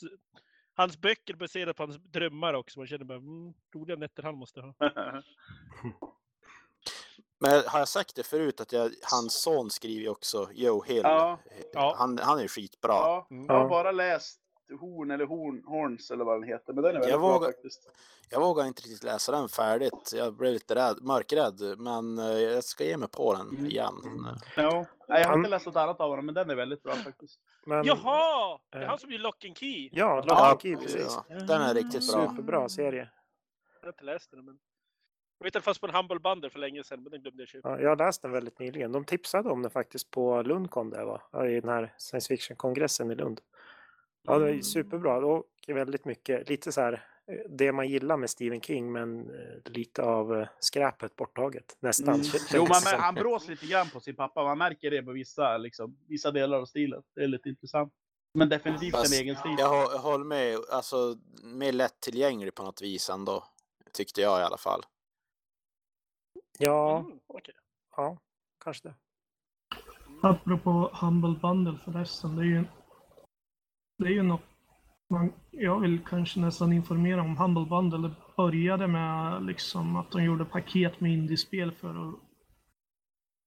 S1: hans böcker baserade på hans drömmar också. Man känner bara, mm, roliga nätter han måste ha.
S2: Men har jag sagt det förut att jag, hans son skriver ju också Joe Hill.
S6: Ja.
S1: Ja.
S2: Han, han är skitbra.
S6: ja,
S1: Mm.
S6: jag har
S5: Ja.
S6: bara läst Horn eller Horn, Horns eller vad den heter. Men den är väldigt
S2: Jag
S6: bra
S2: vågar-
S6: faktiskt.
S2: Jag vågar inte riktigt läsa den färdigt. Jag blev lite rädd, mörkrädd, men eh, jag ska ge mig på den
S6: Mm.
S2: igen.
S6: Ja. Nej, jag har inte läst något annat av honom, men den är väldigt bra faktiskt.
S5: Men,
S1: Jaha! Det är
S5: eh,
S1: han som gör Lock and Key.
S5: Ja, Lock
S2: Ja,
S5: and Key, precis.
S2: ja, den är riktigt bra.
S5: Superbra serie.
S1: Jag har inte läst den, men... Jag vet att den fanns på en Humble Bundle för länge sedan, men den glömde jag köpa.
S5: Ja, jag har läst den väldigt nyligen. De tipsade om den faktiskt på Lundcon där va? I den här science fiction-kongressen i Lund. Ja, det är superbra och väldigt mycket, lite så här det man gillar med Stephen King men eh, lite av eh, skräpet borttaget. Nästan.
S6: Mm. Jo, man, han brås lite grann på sin pappa. Man märker det på vissa, liksom, vissa delar av stilen. Det är lite intressant. Men definitivt
S2: Fast
S6: en egen stil.
S2: Jag håller med, alltså mer lättillgänglig på något vis ändå. Tyckte jag i alla fall.
S5: Ja,
S1: Mm, okej.
S5: ja, kanske det.
S3: Apropå Humble Bundle förresten, det är ju, det är ju något man, jag vill kanske nästan informera om Humble Bundle. Det började med liksom att de gjorde paket med indiespel för att,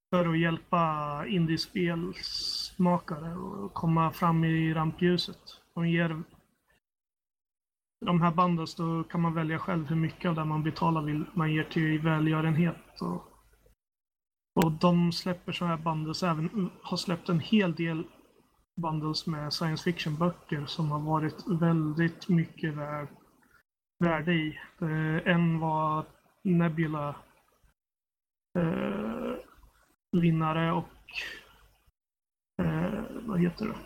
S3: för att hjälpa indiespelsmakare att komma fram i rampljuset. De ger de här bundles, då kan man välja själv hur mycket av det man betalar vill man ger till välgörenhet. Och och de släpper så här bundles även, har släppt en hel del bundles med science fiction-böcker som har varit väldigt mycket värd, värde i. Eh, en var Nebula eh, vinnare och eh, vad heter det?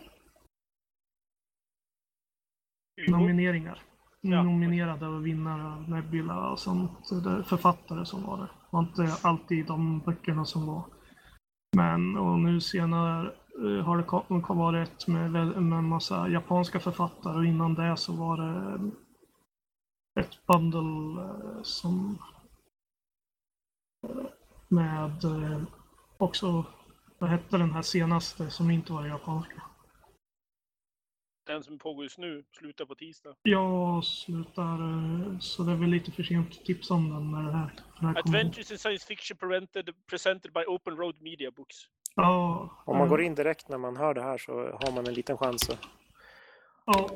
S3: Nomineringar.
S1: Ja.
S3: Nominerade och vinnare av Nebula och sånt. Är författare som var det. Det var inte alltid de böckerna som var. Men och nu senare eh, har det kom- varit med, med en massa japanska författare och innan det så var det eh, ett bundle eh, som med också, vad hette den här senaste som inte var japanska?
S1: Den som pågår just nu slutar på tisdag.
S3: Jag slutar, eh, så det är väl lite för sent att tipsa om den när det här, när det här.
S1: Adventures in Science Fiction presented, presented by Open Road Media Books.
S3: Ja,
S5: Om man går in direkt när man hör det här så har man en liten chans att,
S3: Ja,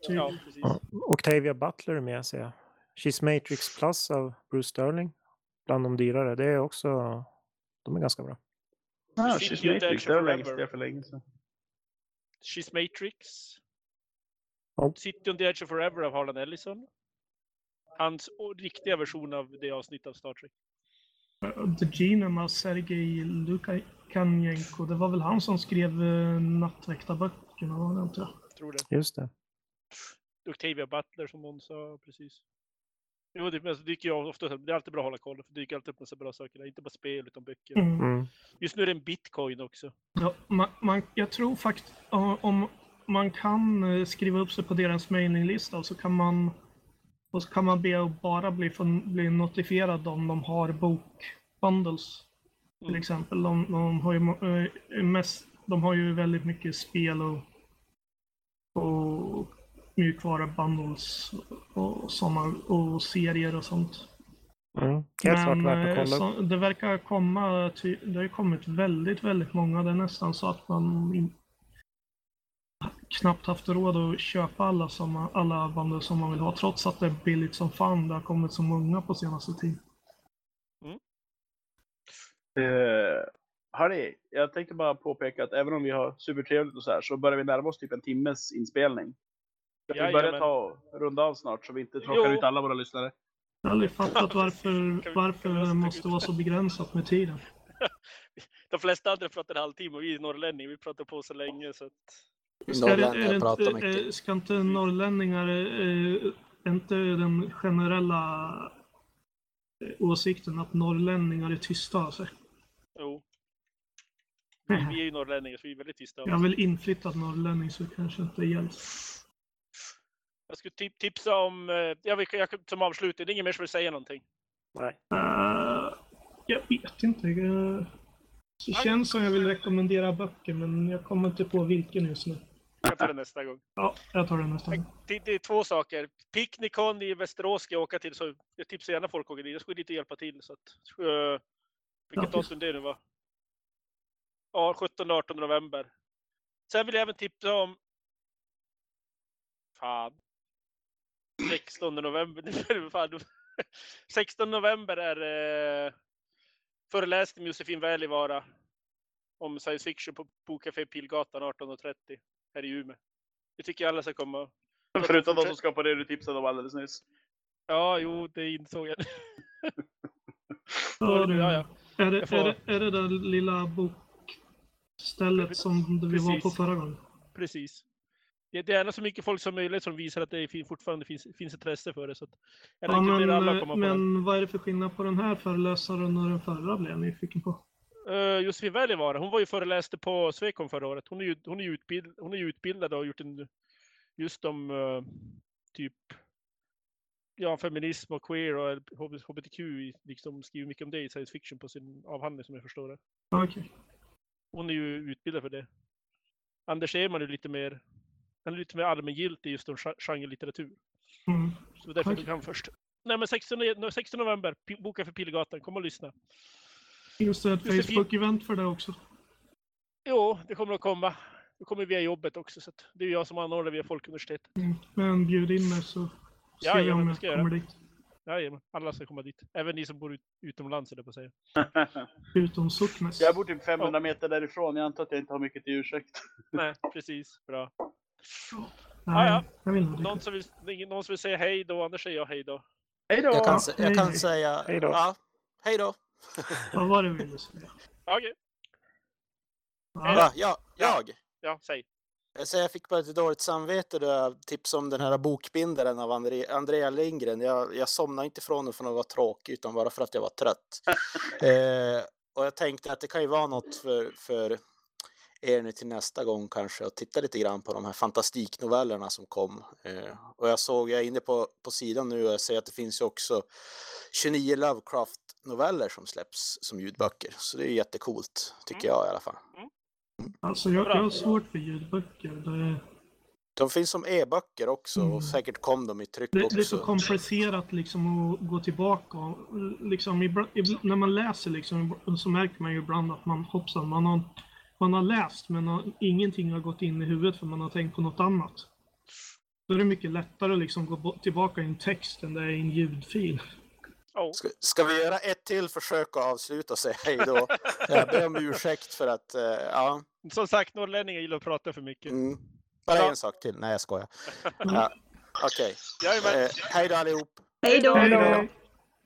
S3: typ.
S1: Ja, precis.
S5: Ja. Octavia Butler är med ser jag. She's Matrix Plus av Bruce Sterling. Bland de dyrare. Det är också... De är ganska bra.
S6: Ah, She's Matrix, det har längst för länge sedan.
S1: She's Matrix. City on the Edge of Forever av Harlan Ellison. Hans riktiga version av det avsnitt av Star Trek.
S3: The Genome av Sergej Lukanjenko. Det var väl han som skrev uh, Nattväktarböckerna, var det inte?
S1: Tror det.
S5: Just det.
S1: Octavia Butler som någon sa precis. Jo, det men så dyker jag ofta Det är alltid bra att hålla koll. För det dyker alltid upp massa bra saker. där. Inte bara spel utan böcker.
S3: Mm.
S5: Mm.
S1: Just nu är det en bitcoin också.
S3: Ja, man, man, jag tror faktiskt om man kan eh, skriva upp sig på deras mailinglista så kan man och så kan man be att bara bli, bli notifierad om de har bokbundles. Till
S1: Mm.
S3: exempel. De, de, har ju, eh, mest, de har ju väldigt mycket spel och, och mjukvara bundles och, såna, och serier och sånt.
S5: Mm.
S3: Men
S5: värt
S3: eh,
S5: att kolla upp.
S3: så, det verkar komma, det har ju kommit väldigt, väldigt många. Det är nästan så att man knappt haft råd att köpa alla, som, alla band som man vill ha, trots att det är billigt som fan. Det har kommit så många på senaste tiden.
S6: Uh, hörni, jag tänkte bara påpeka att även om vi har supertrevligt och så här så börjar vi närma oss typ en timmes inspelning. Ska vi börja ta runda av snart så vi inte tråkar ut alla våra lyssnare?
S3: Jag har aldrig fattat varför, varför det måste vara så begränsat med tiden.
S1: De flesta andra pratar en halvtimme och vi är norrlänningar. Vi pratar på så länge så att...
S2: Norrlänningar pratar
S3: inte,
S2: mycket.
S3: eh, ska inte norrlänningar, eh, är inte den generella eh, åsikten att norrlänningar är tysta av sig?
S1: Jo. Vi, är ju norrlänningar så vi är väldigt tysta. av
S3: Jag är väl inflyttad norrlänning så det kanske inte gäller.
S1: Jag skulle tip- tipsa om... Jag vill, jag, som avslutning, det är ingen mer som vill säga någonting.
S5: Nej.
S3: Eh, jag vet inte. Uh, det känns som jag vill rekommendera böcker men jag kommer inte på vilken just nu.
S1: Jag tar det nästa gång.
S3: Ja, jag tar den nästa gång.
S1: Det, det är två saker. Picknicon i Västerås ska jag åka till, så jag tipsar gärna folk att åka dit. Jag skulle dit och hjälpa till. Så att, uh, vilket datum det nu var? Ja, 17-18 november. Sen vill jag även tipsa om... Fan. 16 november. nu är det fan- 16 november är uh, föreläsning med Josefin Välivaara om science fiction på Bokcafé Pilgatan 18.30 här i Umeå. Det tycker jag alla ska komma.
S6: Förutom de som ska på det du tipsade om alldeles nyss.
S1: Ja, jo, det insåg jag.
S3: Ja, du,
S1: Ja, ja.
S3: Är, det,
S1: får-
S3: är, det, är det där lilla bokstället som vi var på förra gången?
S1: Precis. Det det är gärna så mycket folk som möjligt som visar att det fin- fortfarande finns, finns intresse för det. Så att jag
S3: Ja,
S1: rekommenderar alla
S3: men,
S1: komma på
S3: men vad är det för skillnad på den här föreläsaren och den förra blev jag nyfiken på?
S1: Uh, Josefin Välivaara, hon var ju föreläste på Swecon förra året. Hon är ju, hon är ju, utbild, hon är utbildad och har gjort en just om eh, typ ja, feminism och queer och HB- hbtq, liksom skriver mycket om det i science fiction på sin avhandling som jag förstår det.
S3: Okej.
S1: Hon är ju utbildad för det. Anders Eman är lite mer, han är lite mer allmängiltig just om gen- genrelitteratur.
S3: Mm.
S1: Så därför
S3: Okej.
S1: tog han först. Nej men 16, no- 16 november, boka för Pilgatan, kom och lyssna.
S3: Finns det ett Facebook-event för det också?
S1: Jo, det kommer att komma. Det kommer via jobbet också, så att det är jag som anordnar via Folkuniversitetet.
S3: Mm. Men bjud in mig så
S1: Ja,
S3: ser vi
S1: ja,
S3: om jag kommer dit.
S1: Jajamän, alla ska komma dit. Även ni som bor ut, utomlands, eller på att säga.
S3: Utom Socknes.
S6: jag bor typ 500 meter därifrån. Jag antar att jag inte har mycket till ursäkt.
S1: Nej, precis. Bra.
S3: Nej,
S1: ja.
S3: jag vill nog dit.
S1: Någon som vill, någon som vill säga hej då? Annars säger jag hej då.
S6: Hej då!
S2: Jag kan, jag kan
S3: hej.
S2: säga...
S5: Hej då.
S2: Ja, hej då.
S3: Vad var det du ville säga?
S1: Okej,
S3: Ja.
S2: Va? Ja, jag?
S1: ja, säg.
S2: Jag säger jag fick bara lite dåligt samvete då jag tipsade om den här bokbindaren av André, Andrea Lindgren. Jag, jag somnade inte från den för att vara tråkig utan bara för att jag var trött. eh, och jag tänkte att det kan ju vara något för, för er nu till nästa gång kanske att titta lite grann på de här fantastiknovellerna som kom. Eh, och jag såg, jag är inne på, på sidan nu och jag ser att det finns ju också 29 Lovecraft-noveller som släpps som ljudböcker. Så det är jättecoolt, tycker jag i alla fall.
S3: Alltså jag, jag har svårt för ljudböcker. Det,
S2: De finns som e-böcker också
S3: Mm.
S2: och säkert kom de i tryck
S3: det, det är så
S2: också.
S3: komplicerat liksom att gå tillbaka. Och, liksom, ibland, ibland, när man läser liksom, så märker man ju ibland att man hoppsan, man har, man har läst men har, ingenting har gått in i huvudet för man har tänkt på något annat. Då är det mycket lättare att liksom gå tillbaka i en text än det är i en ljudfil.
S1: Oh.
S2: Ska, ska vi göra ett till försök att avsluta och säga hej då? Jag ber om ursäkt för att, eh, ja.
S1: Som sagt, norrlänningar gillar att prata för mycket.
S2: Mm. Bara
S1: Ja.
S2: en sak till. Nej, jag skojar. Ja. Okej.
S1: Jajamän.
S2: Eh, hej då allihop.
S3: Hej då!